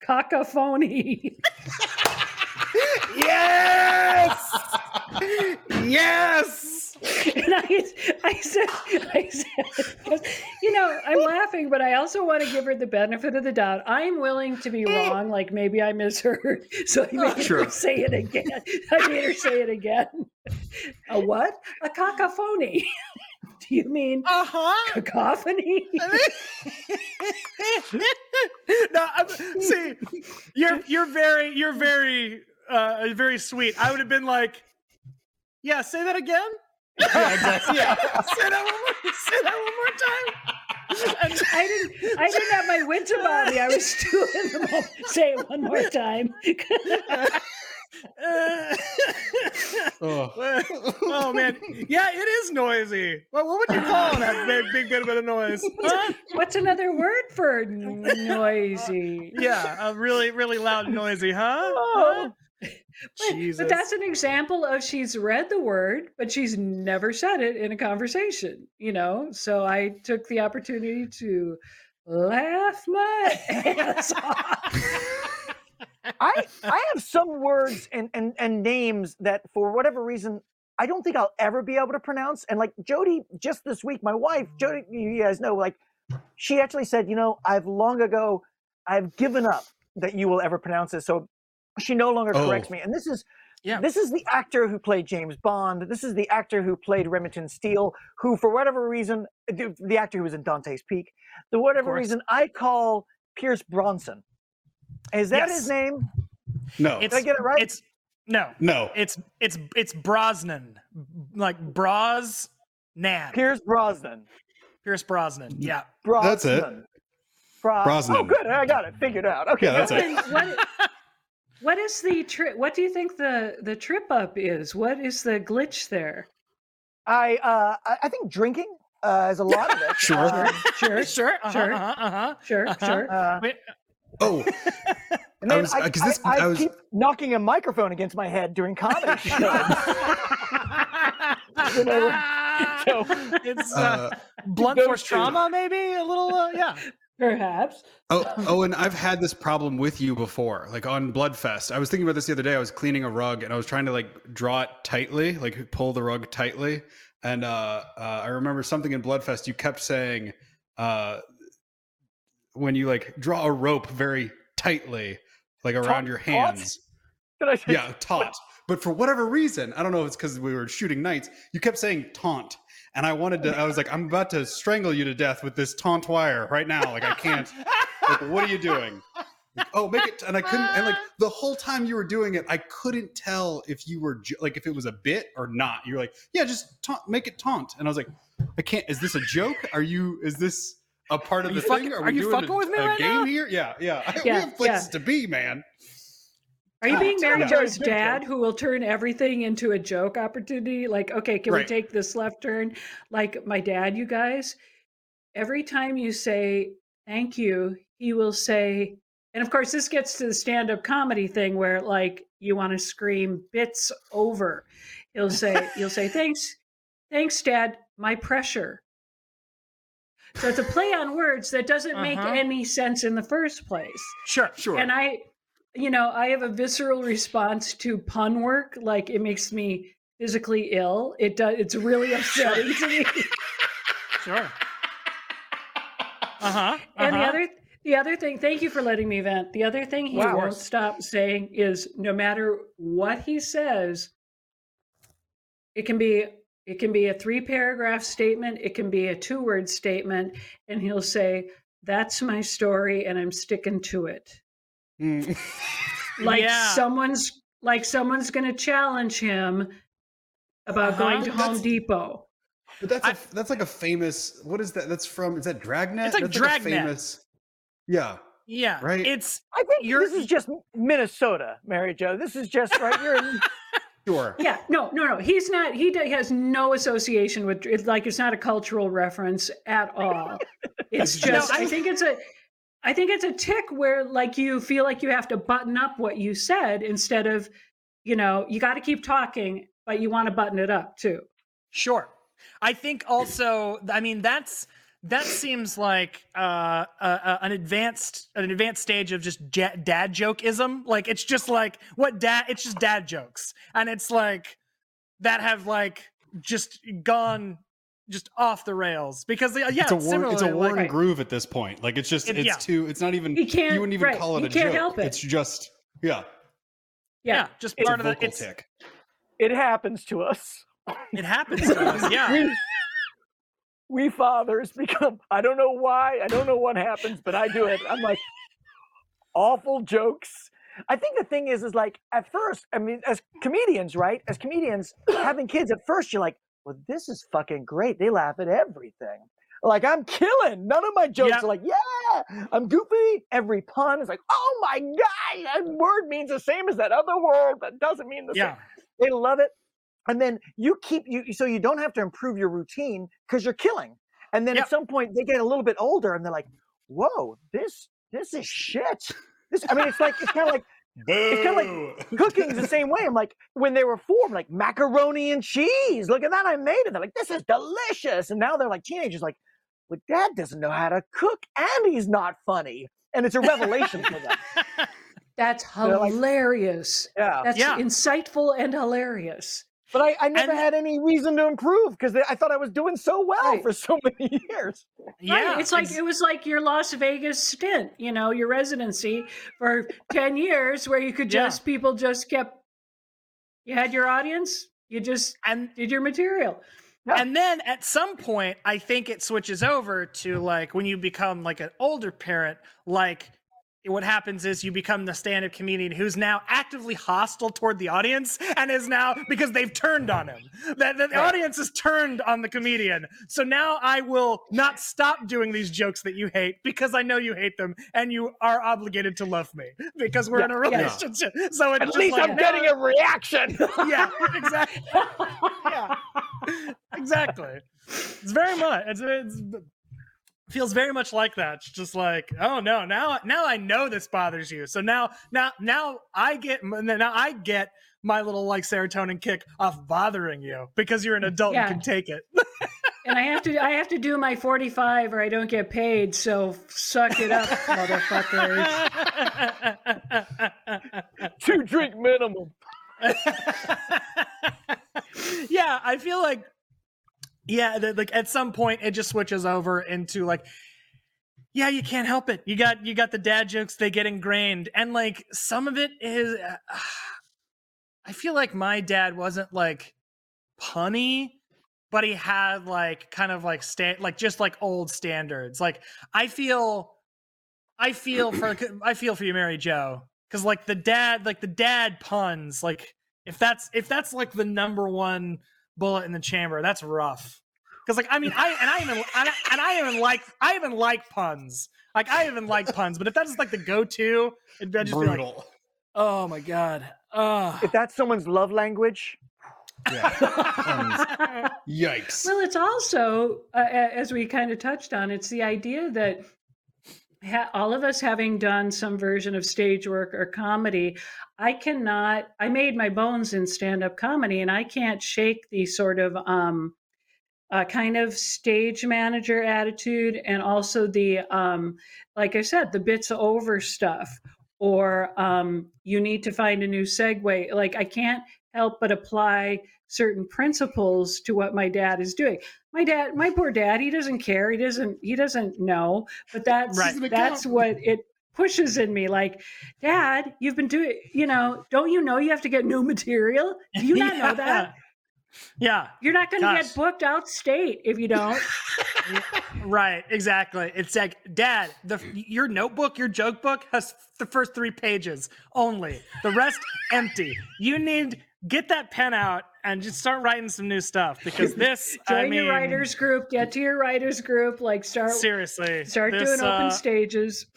cacophony. yes yes And I, I said, I said, you know, I'm laughing, but I also want to give her the benefit of the doubt. I'm willing to be wrong. Like maybe I misheard, so I made Sure. her say it again. I made her say it again. A what? A cacophony. Do you mean uh-huh cacophony? no, I'm, see, you're you're very you're very uh very sweet. I would have been like, yeah, say that again. Yeah, exactly. Yeah, say that one more. Say that one more time. And- I didn't. I didn't have my winter body. I was still in the moment. Say it one more time. Oh. oh man, yeah, it is noisy. Well, what would you call that big, big bit of noise? Huh? What's another word for noisy? Yeah, a really, really loud, and noisy, huh? Oh. But-. But that's an example of she's read the word, but she's never said it in a conversation, you know? So I took the opportunity to laugh my ass off. I I have some words and, and and names that for whatever reason I don't think I'll ever be able to pronounce. And like Jody, just this week, my wife, Jody, you guys know, like she actually said, you know, I've long ago, I've given up that you will ever pronounce this. So she no longer corrects Oh. me. And this is Yeah. this is the actor who played James Bond. This is the actor who played Remington Steele, who for whatever reason, the, the actor who was in Dante's Peak, the whatever reason I call Pierce Bronson. Is that Yes. his name? No. It's, Did I get it right? It's no. no. It's it's it's Brosnan, like Bros Brosnan, Pierce Brosnan. Pierce Brosnan. Mm. Yeah. Brosnan. That's it. Bros- Brosnan. Oh, good. I got it figured out. Okay. Yeah, that's it. what, what is the trip? What do you think the, the trip up is? What is the glitch there? I uh, I, I think drinking uh, is a lot of it. Sure. Um, Sure, Sure. Uh-huh, Sure. Uh-huh, uh-huh. sure, Uh-huh. sure. uh, Wait, Oh, and I was- I, 'cause this- I, I I was- keep knocking a microphone against my head during comedy shows. So- it's uh, uh, blunt force trauma, maybe a little. Uh, yeah. Perhaps. oh, oh, and I've had this problem with you before, like on Bloodfest. I was thinking about this the other day. I was cleaning a rug and I was trying to like draw it tightly, like pull the rug tightly. And uh, uh, I remember something in Bloodfest. You kept saying uh, when you like draw a rope very tightly, like around Taut- your taut? hands. Did I say- Yeah, taut. But for whatever reason, I don't know if it's because we were shooting nights, you kept saying taunt. And I wanted to. I was like, I'm about to strangle you to death with this taunt wire right now. Like I can't. Like, what are you doing? Like, oh, make it. And I couldn't. And like the whole time you were doing it, I couldn't tell if you were like if it was a bit or not. You were like, yeah, just taunt, make it taunt. And I was like, I can't. Is this a joke? Are you? Is this? A part of Are the you fucking- thing? are we you doing fucking a, with me a right game now? here? Yeah, yeah. we have places yeah. to be, man. Are you being Mary Jo's dad who will turn everything into a joke opportunity? Like, okay, can we take this left turn? Like my dad, you guys, every time you say thank you, he will say, and of course, this gets to the stand up comedy thing where like you want to scream bits over. He'll say, you'll say, thanks, thanks, dad, my pressure. So it's a play on words that doesn't make Uh-huh. any sense in the first place Sure. Sure. and i you know i have a visceral response to pun work like it makes me physically ill it does it's really upsetting to me Sure. Uh huh. and the other the other thing thank you for letting me vent the other thing he Wow. won't stop saying is no matter what he says it can be it can be a three paragraph statement it can be a two word statement and he'll say that's my story and i'm sticking to it Mm. like Yeah. someone's like someone's going to challenge him about Uh-huh. going to Home that's- Depot. But that's I- a, that's like a famous. What is that? That's from. Is that Dragnet? It's like that's Dragnet. A famous. Yeah. Yeah. Right? It's I think You're- this is just Minnesota, Mary Jo. This is just right. You're in, Sure. Yeah, no, no, no. He's not. He has no association with. It's like it's not a cultural reference at all. It's No, just. I- I think it's a. I think it's a tick where like you feel like you have to button up what you said instead of, you know, you got to keep talking, but you want to button it up too. Sure. I think also, I mean, that's that seems like uh, an advanced an advanced stage of just ja- dad jokeism. Like it's just like what dad. It's just dad jokes, and it's like that have like just gone just off the rails because uh, yeah, it's a worn, it's a worn like, groove at this point. Like it's just It- it's yeah. too. It's not even. He can't- You wouldn't even right, call it he a can't joke. help it. It's just yeah. yeah, Yeah, just It's part a of the vocal it's, tick. it happens to us. it happens to us. Yeah, We, we fathers become. I don't know why. I don't know what happens, but I do it. I'm like awful jokes. I think the thing is, is like at first, I mean, as comedians, right? As comedians, having kids, at first you're like, well, this is fucking great. They laugh at everything. Like I'm killing. None of my jokes Yeah. are like, yeah, I'm goofy. Every pun is like, oh my god, that word means the same as that other word, but doesn't mean the same they love it and then you keep you so you don't have to improve your routine because you're killing and then Yep. at some point they get a little bit older and they're like whoa this this is shit this i mean it's like it's kind of like It's kinda like cooking's the same way. I'm like when they were four I'm like macaroni and cheese! Look at that i made it. They're like this is delicious! And now they're like teenagers like well dad doesn't know how to cook and he's not funny. And it's a revelation for them. That's They're like- hilarious. yeah. That's Yeah. insightful and hilarious. But I, I never And- had any reason to improve because I thought I was doing so well Right. for so many years. yeah. Right. It's like ex- it was like your Las Vegas stint, you know, your residency for 10 years where you could Yeah. just people just kept you had your audience, you just and did your material. Yeah. And then at some point, I think it switches over to like when you become like an older parent, like what happens is you become the stand-up comedian who's now actively hostile toward the audience and is now because they've turned on him. That the, audience is turned on the comedian. So now I will not stop doing these jokes that you hate because I know you hate them and you are obligated to love me because we're in a Yeah. relationship. So it's At least like, I'm getting a reaction. yeah, exactly. yeah, exactly. It's very much. It's, it's feels very much like that. It's just like, oh no, now now I know this bothers you. So now now now I get now I get my little like serotonin kick off bothering you because you're an adult Yeah. and can take it. And I have to I have to do my 45 or I don't get paid, so suck it up, motherfuckers. Two drink minimum. yeah, I feel like yeah, like at some point it just switches over into like yeah, you can't help it. You got you got the dad jokes they get ingrained and like some of it is uh, I feel like my dad wasn't like punny, but he had like kind of like sta- like just like old standards. Like I feel, I feel for I feel for you, Mary Jo, because like the dad, like the dad puns, like if that's if that's like the number one bullet in the chamber, that's rough. Because like I mean I and I even and I, and I even like I even like puns. Like I even like puns, but if that's like the go-to, it'd just be like, Brutal. oh my god, oh. If that's someone's love language, Yeah. Yikes. Well, it's also, uh, as we kind of touched on, it's the idea that ha- all of us having done some version of stage work or comedy, I cannot, I made my bones in stand up comedy and I can't shake the sort of um, uh, kind of stage manager attitude and also the, um, like I said, the bits over stuff or um, you need to find a new segue. Like I can't help but apply certain principles to what my dad is doing. My dad, my poor dad, he doesn't care. He doesn't. He doesn't know. But that's Right. that's what it pushes in me. Like, Dad, you've been doing. You know, don't you know you have to get new material? Do you not know that? Yeah, You're not going to get booked out state if you don't. right. Exactly. It's like, Dad, the your notebook, your joke book has the first three pages only. The rest empty. You need get that pen out and just start writing some new stuff because this. Join I mean, your writers group. Get to your writers group. Like start Seriously, start this, doing open uh, stages.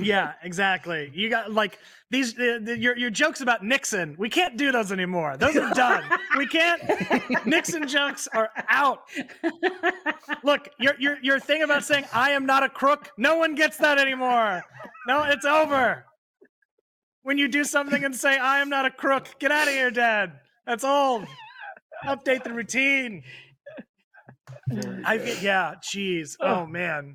Yeah, exactly. You got like these uh, the, your your jokes about Nixon. We can't do those anymore. Those are done. we can't. Nixon jokes are out. Look, your your your thing about saying I am not a crook. No one gets that anymore. No, it's over. When you do something and say I am not a crook, get out of here, Dad. That's old. Update the routine. I get yeah. Jeez. Oh man.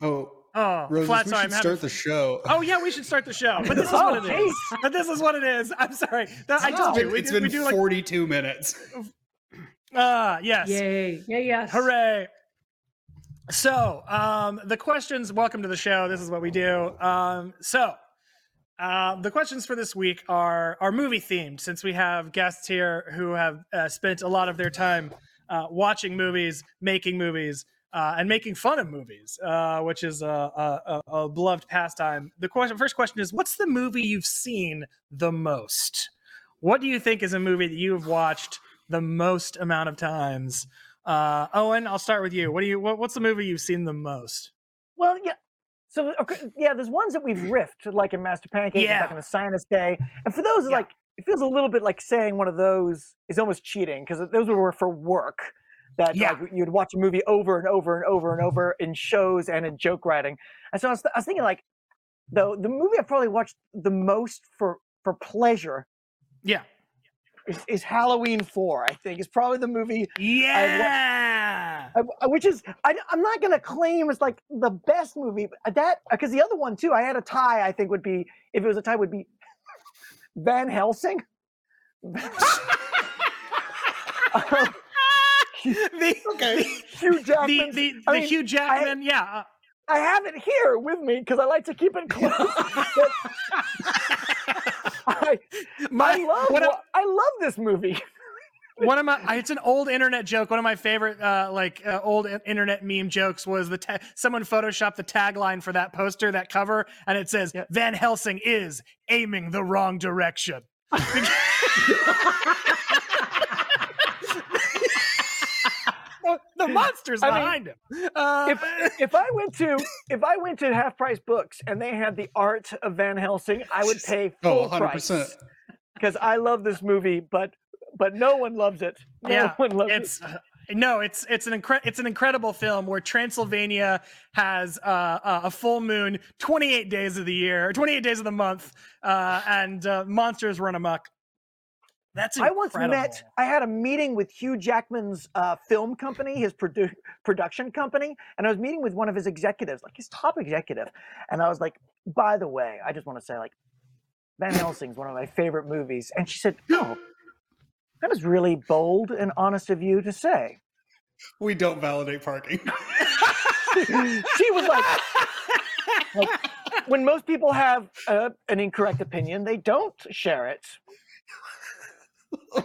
Oh, Oh, Roses, flat. we Sorry, should I'm having start the show. Oh yeah, we should start the show. But this is Oh, what it is. But this is what it is. I'm sorry. That- I It's told been, you we, it's do- been we do like 42 minutes. ah yes. Yay! Yeah, yes. Hooray. So, um, the questions. Welcome to the show. This is what we do. Um, so, uh, the questions for this week are are movie themed, since we have guests here who have uh, spent a lot of their time uh, watching movies, making movies, uh, and making fun of movies, uh, which is a, a, a, beloved pastime. The question, first question is, what's the movie you've seen the most? What do you think is a movie that you have watched the most amount of times? Uh, Owen, I'll start with you. What do you? What, what's the movie you've seen the most? well, yeah. So okay, yeah, there's ones that we've riffed, like in Master Pancake, Yeah. back in the Sinus Day, and for those, Yeah. like it feels a little bit like saying one of those is almost cheating because those were for work. That Yeah. like, you'd watch a movie over and over and over and over in shows and in joke writing, and so I was, I was thinking like, though the movie I probably watched the most for for pleasure Yeah. Is, is Halloween Four. I think is probably the movie Yeah. I- I- which is I, am not going to claim it's like the best movie but that because the other one too I had a tie I think would be if it was a tie would be Van Helsing. Um, the, Okay. Hugh the Jackman. the, I mean, Hugh Jackman. yeah. uh, I have it here with me because I like to keep it close. I, My, I love one of, I love this movie. one of my it's an old internet joke. One of my favorite uh, like uh, old internet meme jokes was the ta- someone photoshopped the tagline for that poster, that cover, and it says Van Helsing is aiming the wrong direction. the, the monster's I mean, behind him. Uh, if if I went to if I went to Half Price Books and they had the art of Van Helsing, I would pay Oh, full 100. price because I love this movie, but but no one loves it. No Yeah, one loves it. it's uh, no, it's it's an incre- it's an incredible film where Transylvania has uh, uh, a full moon 28 days of the year, 28 days of the month, uh, and uh, monsters run amok. That's I once met. I had a meeting with Hugh Jackman's uh, film company, his produ- production company, and I was meeting with one of his executives, like his top executive, and I was like, "By the way, I just want to say, like, Van Helsing's one of my favorite movies," and she said, "No, that is really bold and honest of you to say." We don't validate parking. she was like, like, when most people have uh, an incorrect opinion, they don't share it.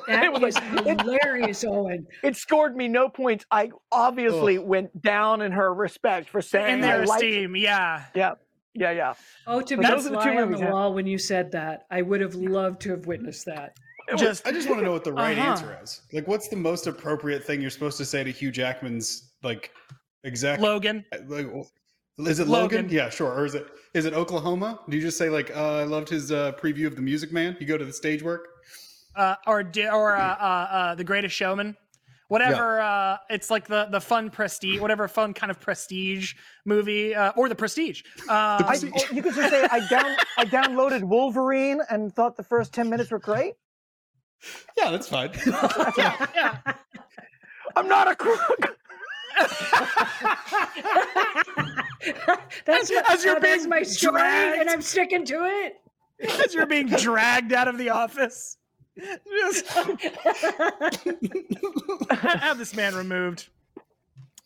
That It was was like- hilarious, Owen. It scored me no points. I obviously went down in her respect for saying in their I liked- esteem. Yeah. Yeah, yeah, yeah. Oh, to But be a those are the two on movies, the yeah. wall when you said that, I would have loved to have witnessed that. Just I just want to know what the right Uh-huh. answer is. Like, what's the most appropriate thing you're supposed to say to Hugh Jackman's like exact? Logan. Like, is it Logan? Logan. Yeah, sure. Or is it is it Oklahoma? Do you just say like, uh, I loved his uh, preview of The Music Man? You go to the stage work. Uh, or or uh, uh, uh, the Greatest Showman, whatever. Uh, it's like the the fun prestige, whatever fun kind of prestige movie, uh, or the Prestige. Uh, I, you could just say I down I downloaded Wolverine and thought the first ten minutes were great. Yeah, that's fine. yeah, yeah. I'm not a crook. that's my, As you're being my story, dragged. and I'm sticking to it. As you're being dragged out of the office, just have this man removed.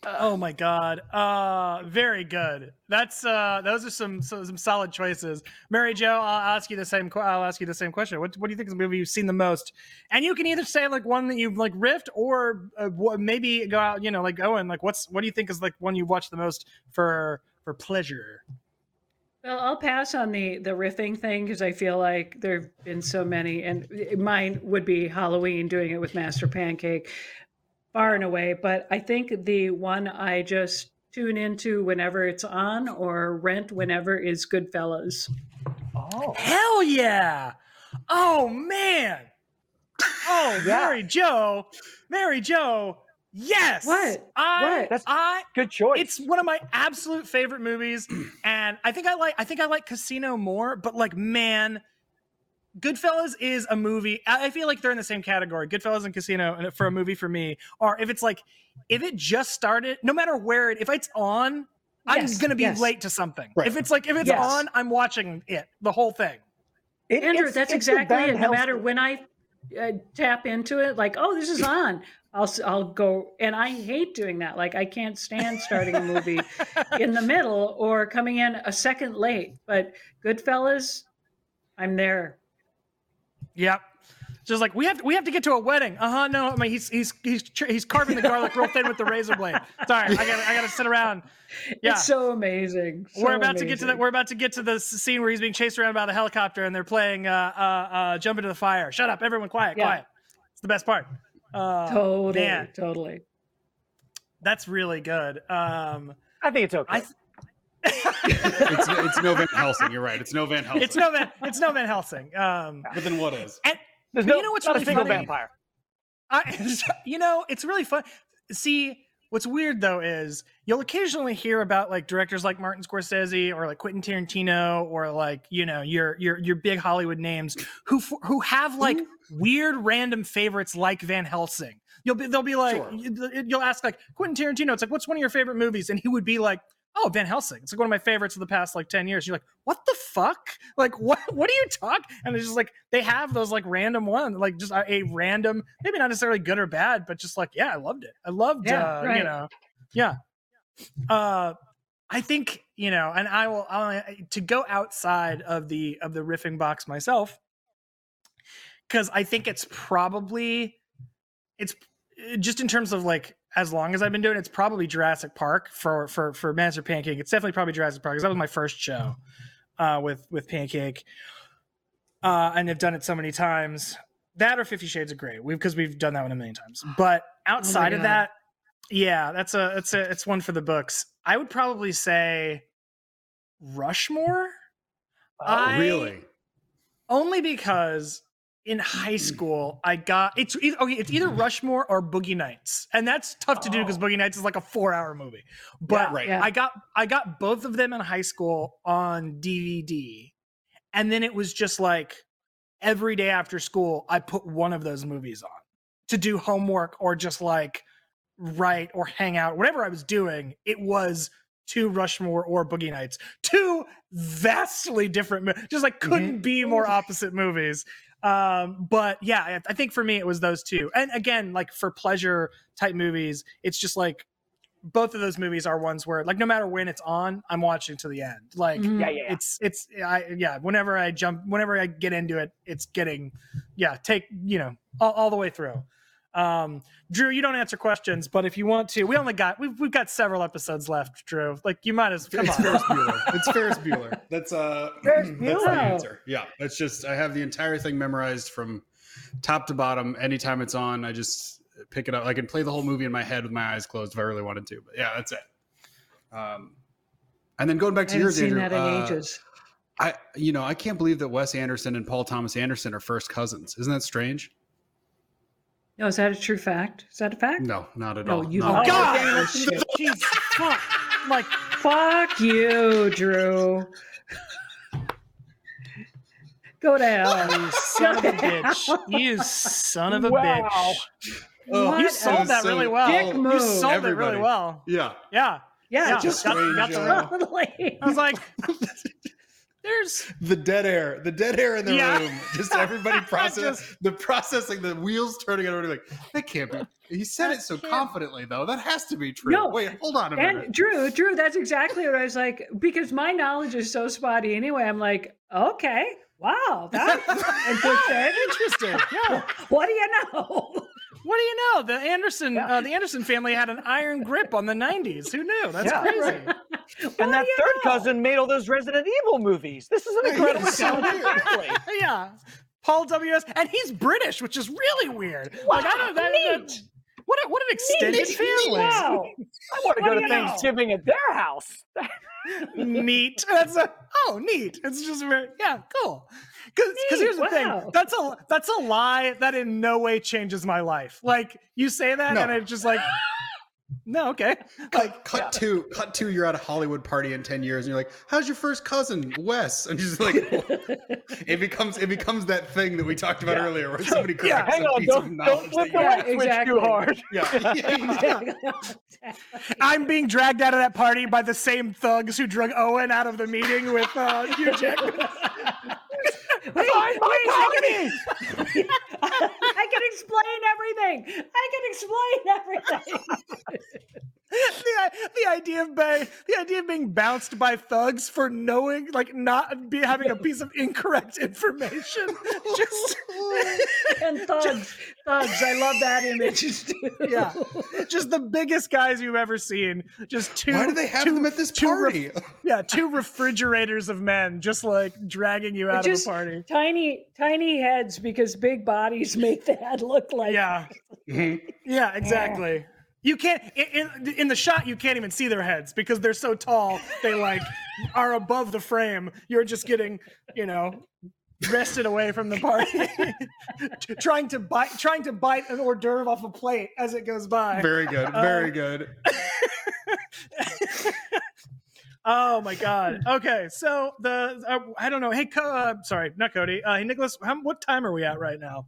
Oh my god. Uh very good. That's uh those are some some, some solid choices. Mary Jo, I'll ask you the same que- I'll ask you the same question. What what do you think is the movie you've seen the most? And you can either say like one that you've like riffed or uh, maybe go out, you know, like Owen, like what's what do you think is like one you watched the most for for pleasure? Well, I'll pass on the the riffing thing because I feel like there've been so many, and mine would be Halloween doing it with Master Pancake, far and away. But I think the one I just tune into whenever it's on or rent whenever is Goodfellas. Oh, Hell yeah! Oh man! Oh, Yeah. Mary Jo, Mary Jo, yes. What? I, What? That's- I. good choice. It's one of my absolute favorite movies, and I think I like. I think I like Casino more, but like, man, Goodfellas is a movie. I I feel like they're in the same category. Goodfellas and Casino, and for a movie for me, or if it's like, if it just started, no matter where it, if it's on, I'm gonna be yes. late to something. Right. If it's like, if it's Yes. on, I'm watching it, the whole thing. It- Andrew, it's- that's it's exactly it. No matter when I uh, tap into it, like, oh, this is on. I'll I'll go, and I hate doing that. Like, I can't stand starting a movie in the middle or coming in a second late. But Goodfellas, I'm there. Yep. Just like we have to, we have to get to a wedding. Uh huh. No, I mean he's he's he's he's carving the garlic real thin with the razor blade. Sorry, I got I got to sit around. Yeah, It's so amazing. we're so about to get to the we're about to get to the scene where he's being chased around by the helicopter and they're playing uh uh uh jump into the fire. Shut up, everyone, quiet, Yeah. quiet. It's the best part. Uh, totally, man. totally. that's really good. Um, I think it's okay. I th- it's, it's no Van Helsing. You're right. It's no Van Helsing. it's no Van it's no Van Helsing. Um, But then what is? and There's no, you know what's not really a single funny? vampire. I, you know, it's really fun. See, what's weird though is you'll occasionally hear about like directors like Martin Scorsese or like Quentin Tarantino or like you know your your your big Hollywood names who who have like weird random favorites like Van Helsing. You'll be they'll be like Sure. you- you'll ask like Quentin Tarantino. It's like what's one of your favorite movies, and he would be like. Oh, Van Helsing. It's like one of my favorites of the past like 10 years. You're like, what the fuck? Like, what what do you talk? And it's just like they have those like random ones, like just a, a random, maybe not necessarily good or bad, but just like, yeah, I loved it. I loved Yeah, uh, you know. Yeah. Uh I think, you know, and I will I'll, to go outside of the of the riffing box myself cuz I think it's probably it's just in terms of like as long as I've been doing it, it's probably Jurassic Park for for for Master Pancake. It's definitely probably Jurassic Park because that was my first show uh, with with Pancake, uh, and they've done it so many times. That or Fifty Shades of Grey, because we've done that one a million times. But outside of that, yeah, that's a it's a it's one for the books. I would probably say Rushmore. I- really? only because in high mm-hmm. school I got it's either, okay it's either mm-hmm. Rushmore or Boogie Nights and that's tough to do because Oh. Boogie Nights is like a four hour movie but right. Yeah. I got I got both of them in high school on DVD and then it was just like every day after school I put one of those movies on to do homework or just like write or hang out whatever I was doing it was two Rushmore or Boogie Nights two vastly different mo- just like mm-hmm. couldn't be more opposite movies um but yeah I, I think for me it was those two and again like for pleasure type movies it's just like both of those movies are ones where like no matter when it's on i'm watching to the end like Mhm. Yeah, yeah, yeah. it's it's i yeah whenever i jump whenever i get into it it's getting yeah, take you know all, all the way through. Um, Drew, you don't answer questions, but if you want to, we only got we've we've got several episodes left. Drew, like you might as come it's on. Ferris Bueller. It's Ferris Bueller. That's uh, that's the answer. Yeah, that's just I have the entire thing memorized from top to bottom. Anytime it's on, I just pick it up. I can play the whole movie in my head with my eyes closed if I really wanted to. But yeah, that's it. Um, and then going back to haven't yours, seen Andrew, that in uh, ages. I you know I can't believe that Wes Anderson and Paul Thomas Anderson are first cousins. Isn't that strange? No, is that a true fact? Is that a fact? No, not at No, all. you Not don't. God, Oh, shit. Jesus, fuck. Like Fuck you, Drew. Go to hell. you son of a bitch. You son of a Wow. bitch. Oh, You sold a that really well. dick You move. sold it really well. Yeah. Yeah. Yeah, Yeah, just got- got the strange. I was like, there's the dead air, the dead air in the Yeah. room. Just everybody process Just- the processing, the wheels turning, and everybody like that can't be. He said it so can't- confidently, though. That has to be true. No. Wait, hold on a minute. And Drew, Drew, that's exactly what I was like because my knowledge is so spotty anyway. I'm like, okay, wow, that's interesting. interesting. Yeah. What do you know? What do you know? The Anderson, Yeah. uh, the Anderson family had an iron grip on the '90s. Who knew? That's Yeah. crazy. What And that third know? cousin made all those Resident Evil movies. This is an incredible he's so family. yeah. Paul W.S. and he's British, which is really weird. like I don't that, neat. that- what a, what an extended Neat. family. Wow. I want to go to you know? Thanksgiving at their house. neat. That's a, oh neat. It's just very yeah, cool. Because here's the wow. thing. That's a that's a lie that in no way changes my life. Like you say that No. and it's just like no, okay. Cut, cut to cut to you're at a Hollywood party in ten years, and you're like, "How's your first cousin, Wes?" And she's like, "It becomes it becomes that thing that we talked about Yeah. earlier, where somebody Yeah, corrects Hang a on, piece of don't, don't flip that you Yeah, exactly. too hard. yeah, yeah, yeah. I'm being dragged out of that party by the same thugs who drug Owen out of the meeting with uh, Hugh Jackman. Wait, wait, I can, I can explain everything. I can explain everything. the, the idea of being the idea of being bounced by thugs for knowing like not be having a piece of incorrect information. Just And thugs, thugs. I love that image. Yeah. Just the biggest guys you've ever seen. Just two Why do they have two, them at this party? ref- yeah two refrigerators of men just like dragging you out just- of a party. Tiny, tiny heads because big bodies make the head look like yeah. Mhm. yeah exactly you can't in, in the shot you can't even see their heads because they're so tall they like are above the frame. You're just getting you know wrested away from the party. Trying to bite trying to bite an hors d'oeuvre off a plate as it goes by. Very good, very good. oh my god. Okay so the uh, i don't know. Hey Co- uh, sorry not cody. Uh, hey nicholas how, what time are we at right now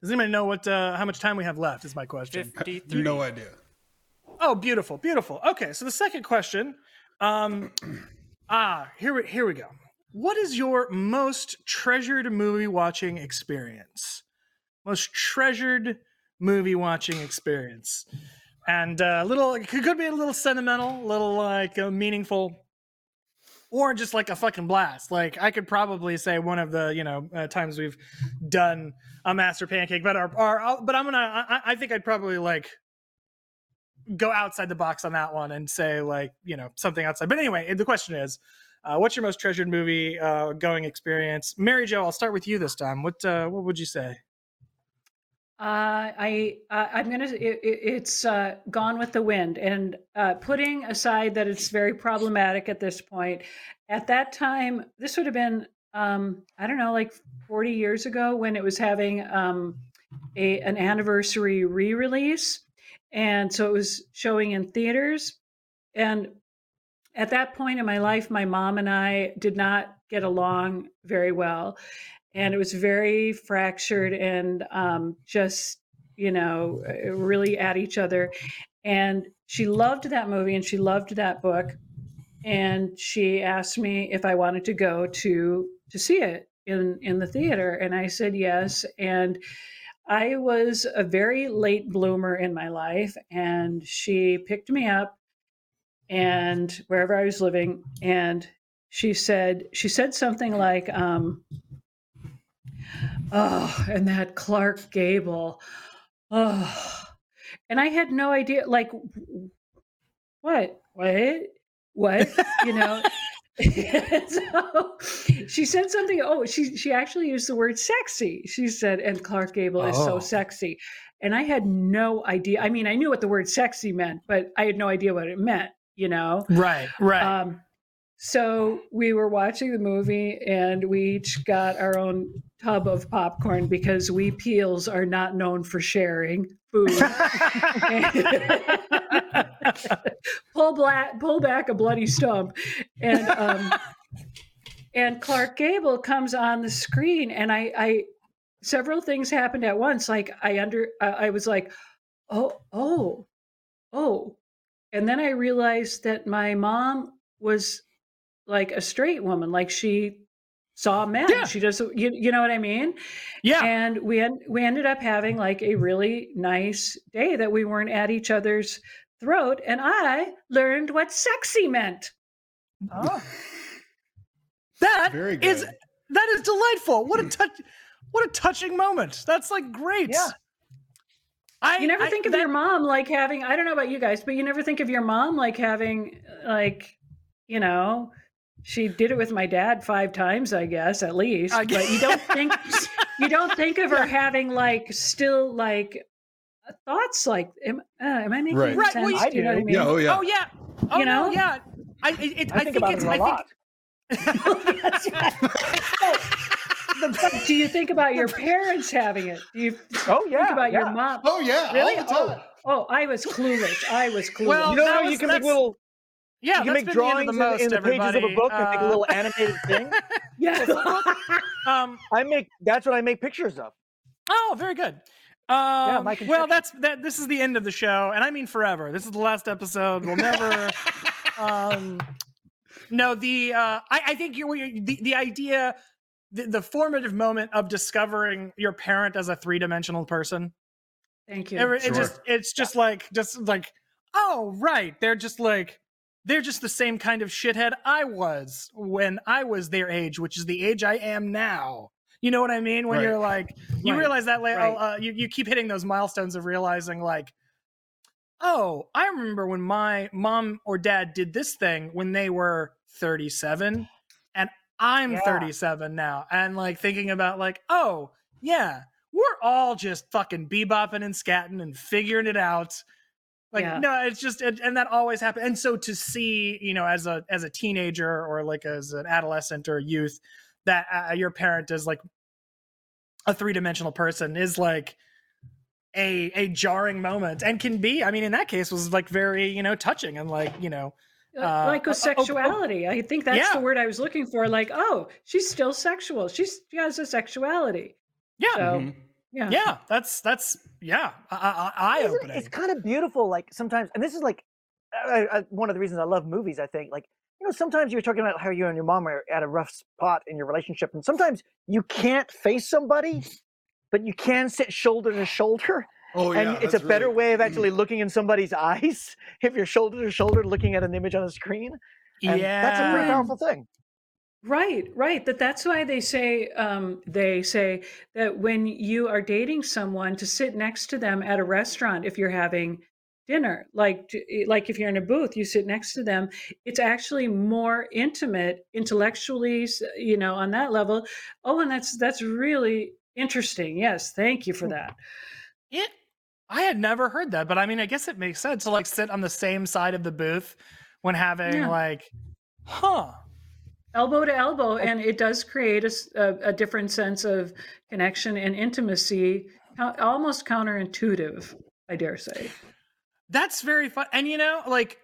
does anybody know what uh, how much time we have left is my question No idea. Oh, beautiful, beautiful. Okay, so the second question, um, ah, here we here we go. What is your most treasured movie watching experience? Most treasured movie watching experience, and uh, a little it could could be a little sentimental, a little like uh, meaningful, or just like a fucking blast. Like I could probably say one of the you know uh, times we've done a master pancake, but our, our but I'm gonna I, I think I'd probably like go outside the box on that one and say like you know something outside. But anyway, the question is, uh, what's your most treasured movie uh, going experience? Mary Jo, I'll start with you this time. What uh, what would you say? Uh, I uh, I'm gonna. It, it- it's uh, Gone with the Wind, and uh, putting aside that it's very problematic at this point. At that time, this would have been um, I don't know, like 40 years ago when it was having um, a an anniversary re-release, and so it was showing in theaters. And at that point in my life, my mom and I did not get along very well and it was very fractured and um, just you know really at each other. And she loved that movie and she loved that book. And she asked me if i wanted to go to to see it in in the theater. And i said yes. And i was a very late bloomer in my life. And she picked me up and wherever i was living. And she said she said something like um, Oh, and that Clark Gable. Oh, and I had no idea. Like, what? What? What? You know. so she said something. Oh, she she actually used the word sexy. She said, and Clark Gable is so Oh. sexy. And I had no idea. I mean, I knew what the word sexy meant, but I had no idea what it meant. You know. Right, right. Um, so we were watching the movie and we each got our own tub of popcorn because we Pehls are not known for sharing food. pull black, pull back a bloody stump, and um, and Clark Gable comes on the screen, and I, I several things happened at once. Like I under, I I was like, oh, oh, oh, and then I realized that my mom was like a straight woman, like she saw men. Yeah. She just, you, you know what I mean? yeah. And we en- we ended up having like a really nice day that we weren't at each other's throat, and I learned what sexy meant. oh. That Very is good. that is delightful. What a touch what a touching moment. That's like great. Yeah. I You never I- think of that- your mom like having. I don't know about you guys, but you never think of your mom like having like, you know. She did it with my dad five times, I guess, at least. I but you don't think you don't think of her having like still like thoughts like am, uh, am I making Right. any Right, well, I Do you know what I mean? Yeah, oh yeah. Oh yeah. Oh You no, know? yeah. I it, it, I, think about it's it a I lot. That's right. But do you think about your parents having it? Do you Oh yeah. think yeah. about your mom? Oh yeah. Really? All the Oh, time. oh, I was clueless. I was clueless. Well, You know how was- you can make that's- little Yeah, you can make been the drawings the in, most, in the pages of a everybody. book and make a Uh, little animated thing. yeah. um I make that's what I make pictures of. Oh, very good. Um, my well, that's that. This is the end of the show, and I mean forever. This is the last episode. We'll never. um, no, the uh, I, I think you're, you're the the idea, the, the formative moment of discovering your parent as a three dimensional person. Thank you. Every- Sure. It just it's just like just like oh right, they're just like they're just the same kind of shithead I was when I was their age, which is the age I am now. You know what I mean? When Right. you're like you Right. realize that later, Right. uh, you you keep hitting those milestones of realizing like, oh, I remember when my mom or dad did this thing when they were 37, and I'm Yeah. 37 now, and like thinking about like, oh yeah, we're all just fucking bebopping and scatting and figuring it out. Like Yeah. no, it's just and, and that always happens. And so to see, you know, as a as a teenager or like as an adolescent or youth, that uh, your parent is like a three dimensional person is like a a jarring moment and can be. I mean, in that case, was like very you know touching and like you know uh, like uh, oh, oh, oh. sexuality. I think that's Yeah. the word I was looking for. Like, oh, she's still sexual. She's she has a sexuality. yeah So Mhm. Yeah. yeah that's that's yeah eye opening. It's kind of beautiful. Like sometimes, and this is like I, I, one of the reasons I love movies. I think like you know sometimes you're talking about how you and your mom are at a rough spot in your relationship, and sometimes you can't face somebody, but you can sit shoulder to shoulder, Oh yeah. and it's a better really- way of actually looking in somebody's eyes if you're shoulder to shoulder looking at an image on a screen. And yeah, that's a pretty powerful thing. Right, right. That that's why they say um, they say that when you are dating someone, to sit next to them at a restaurant if you're having dinner, like like if you're in a booth, you sit next to them. It's actually more intimate intellectually, you know, on that level. Oh, and that's that's really interesting. Yes, thank you for that. It. I had never heard that, but I mean, I guess it makes sense to like sit on the same side of the booth when having Yeah. like, huh? Elbow to elbow and it does create a, a different sense of connection and intimacy almost counterintuitive i dare say That's very fun. And you know, like,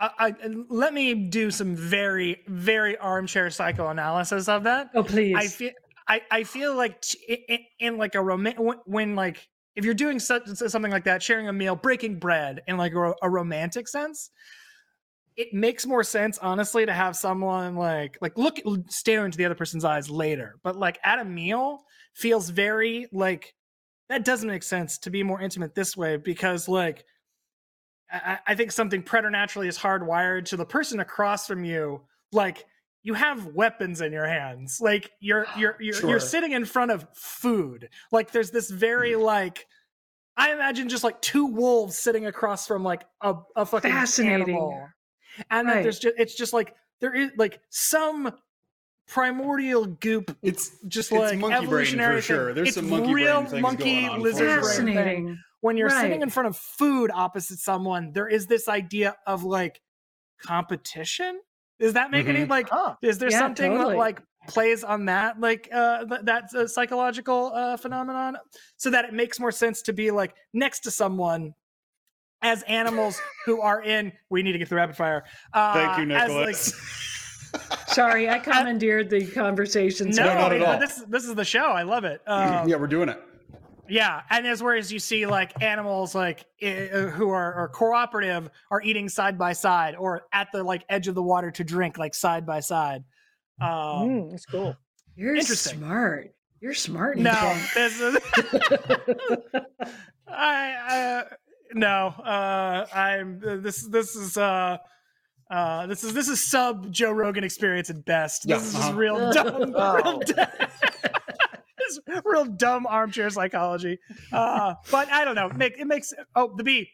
I, I let me do some very, very armchair psychoanalysis of that. oh please I feel, I, I feel like in, in like a romantic when, when like if you're doing such, something like that, sharing a meal, breaking bread in like a, a romantic sense, it makes more sense, honestly, to have someone like like look stare into the other person's eyes later. But like at a meal feels very like that doesn't make sense to be more intimate this way because like I, I think something preternaturally is hardwired to the person across from you. Like you have weapons in your hands. Like you're you're you're, Sure. you're sitting in front of food. Like there's this very Mm. like I imagine just like two wolves sitting across from like a, a fucking Fascinating. animal. And then Right. there's just it's just like there is like some primordial goop It's just It's like monkey brain for thing. sure. There's It's some monkey brain real things monkey going on for lizard sure. brain thing when you're sitting in front of food opposite someone, there is this idea of like competition. Does that make any Mhm. like? Huh. Is there Yeah, something totally. that like plays on that like uh th- that's a psychological uh phenomenon so that it makes more sense to be like next to someone as animals who are in we need to get the rapid fire uh Thank you, as, like- Nicholas. Sorry, I commandeered the conversation. no, so- not at all. this this is the show i love it um, yeah, we're doing it. Yeah, and as whereas you see like animals like uh, who are, are cooperative are eating side by side or at the like edge of the water to drink like side by side. Um, Mm, that's cool. You're Interesting. smart. You're smart. no, this is I uh, no. Uh, I'm this this is uh. Uh, this is this is sub Joe Rogan experience at best. This Yeah, is just uh-huh. real dumb, real Oh. dumb, this is real dumb armchair psychology. Uh, but I don't know. Make it makes oh the beat.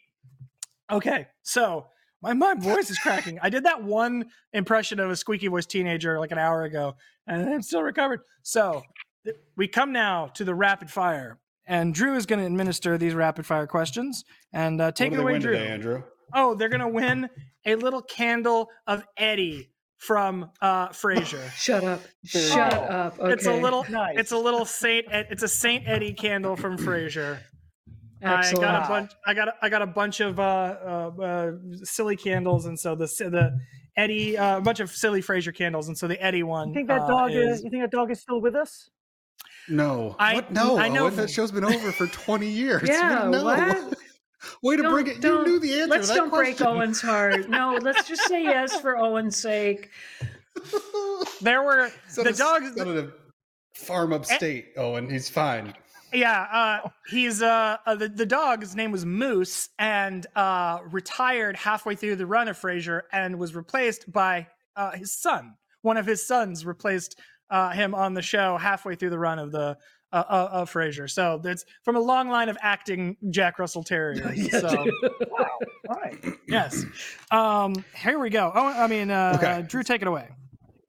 Okay, so my my voice is cracking. I did that one impression of a squeaky voice teenager like an hour ago, and I'm still recovered. So th- we come now to the rapid fire, and Drew is going to administer these rapid fire questions and uh, take it away, Drew. today, Andrew? Oh, they're going to win a little candle of Eddie from uh, Frasier. Shut up. Shut cool. up. Okay. It's a little. Nice. It's a little Saint. It's a Saint Eddie candle from Frasier. Excellent. I got a bunch. I got. A, I got a bunch of uh, uh, uh, silly candles, and so the the Eddie uh, a bunch of silly Frasier candles, and so the Eddie one. You think that uh, dog is? is? You think that dog is still with us? No. I- what? No. I know- that show's been over for 20 years. Yeah, no. what? Way to Don't- bring it. You knew the answer Let's to that don't break. Owen's heart. No, let's just say yes for Owen's sake. There were the of- dogs. son of a farm upstate, Owen. He's fine. Yeah, uh, he's uh, uh the, the dog's name was Moose and uh retired halfway through the run of Frasier and was replaced by uh his son. One of his sons replaced uh him on the show halfway through the run of the uh, uh, of Frasier. So it's from a long line of acting Jack Russell Terriers. So Wow. All right. yes. Um here we go. Oh, I mean uh, Okay. uh Drew take it away.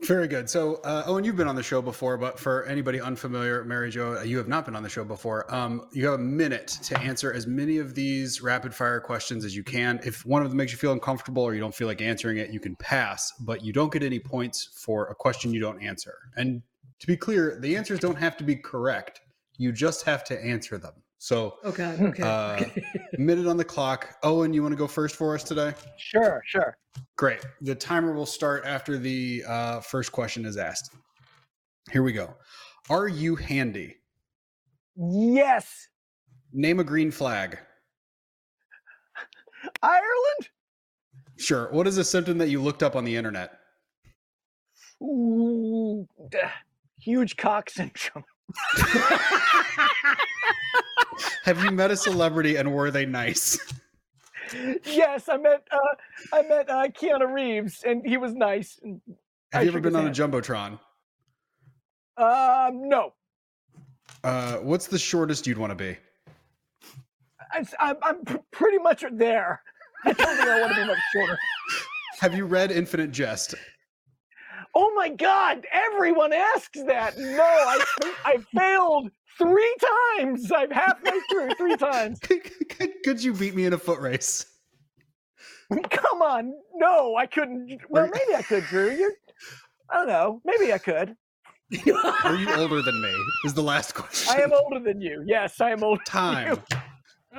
Very good. So, uh, Owen, you've been on the show before, but for anybody unfamiliar, Mary Jo, you have not been on the show before. Um, you have a minute to answer as many of these rapid fire questions as you can. If one of them makes you feel uncomfortable or you don't feel like answering it, you can pass, but you don't get any points for a question you don't answer. And to be clear, the answers don't have to be correct. You just have to answer them. So, Oh God. Okay. uh, minute on the clock. Owen, you want to go first for us today? Sure. Sure. Great. The timer will start after the uh, first question is asked. Here we go. Are you handy? Yes. Name a green flag. Ireland. Sure. What is a symptom that you looked up on the internet? Ooh. Huge cock syndrome. Have you met a celebrity and were they nice? yes, I met uh, I met uh, Keanu Reeves, and he was nice. And, Have I you ever been on a jumbotron? Um, no, Uh, what's the shortest you'd want to be? I, I'm, I'm pr- pretty much there. I don't think I want to be much shorter. Have you read Infinite Jest? Oh my God! Everyone asks that. No, I I failed three times. I'm halfway through three times. Could you beat me in a foot race? Come on, no, I couldn't. Well, maybe I could, Drew. You're, I don't know. Maybe I could. Are you older than me? Is the last question. I am older than you. Yes, I am older. time.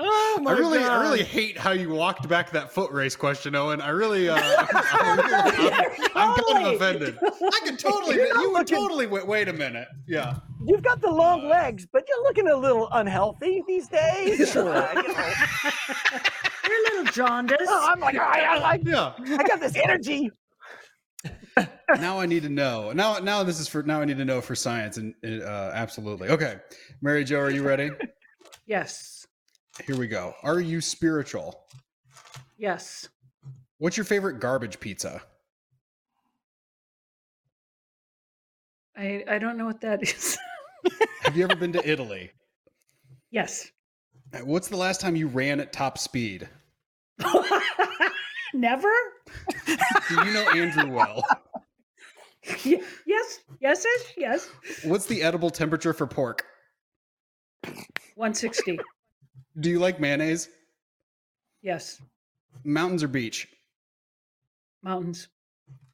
Oh my I really, God. I really hate how you walked back that foot race question, Owen. I really, uh, I'm, really- I'm- I'm kind Totally. of offended. I could totally, You're you would looking- totally. Wait, wait a minute. Yeah. You've got the long legs, but you're looking a little unhealthy these days. Uh, you know. You're a little jaundiced. Oh, I'm like, I, I, I, Yeah. I got this energy. Now I need to know. Now, now this is for. Now I need to know for science and uh, absolutely. Okay, Mary Jo, are you ready? yes. Here we go. Are you spiritual? Yes. What's your favorite garbage pizza? I I don't know what that is. Have you ever been to Italy? yes. Uh, What's the last time you ran at top speed? Never. Do you know Andrew well? Yes. Yes. Yes. Yes. What's the edible temperature for pork? One sixty. Do you like mayonnaise? Yes. Mountains or beach? Mountains.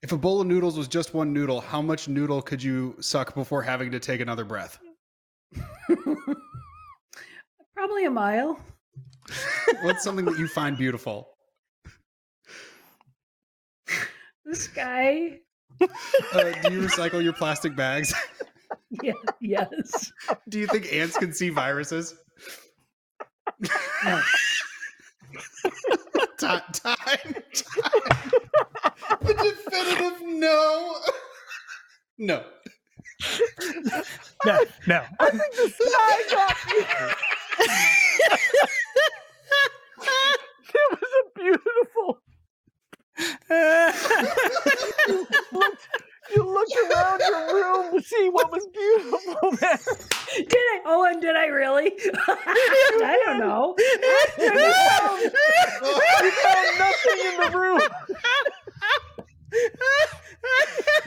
If a bowl of noodles was just one noodle, how much noodle could you suck before having to take another breath? Probably a mile. What's something that you find beautiful? The sky. Uh, do you recycle your plastic bags? Yeah. Yes. Do you think ants can see viruses? No. time, time, time. The definitive no. No. No, no. I think the sky got me. it was a beautiful. looked, you looked around your room to see what was beautiful there. Did I? Oh, and did I really? I don't know. You found nothing in the room.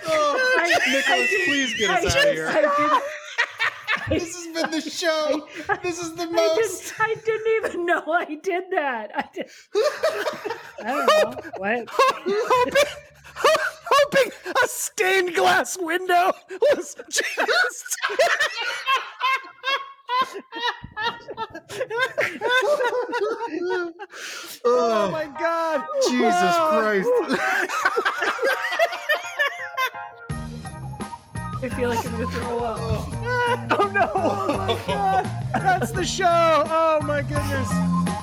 Oh, Nicholas, please get us I out of here. I This has been the show. This is the didn't, I, most. didn't, I didn't even know I did that. I, did, I don't know. What? hoping, hoping a stained glass window was just. oh my god! Oh, Jesus Christ. I feel like I'm to throw up. Oh no! Oh my god! That's the show! Oh my goodness!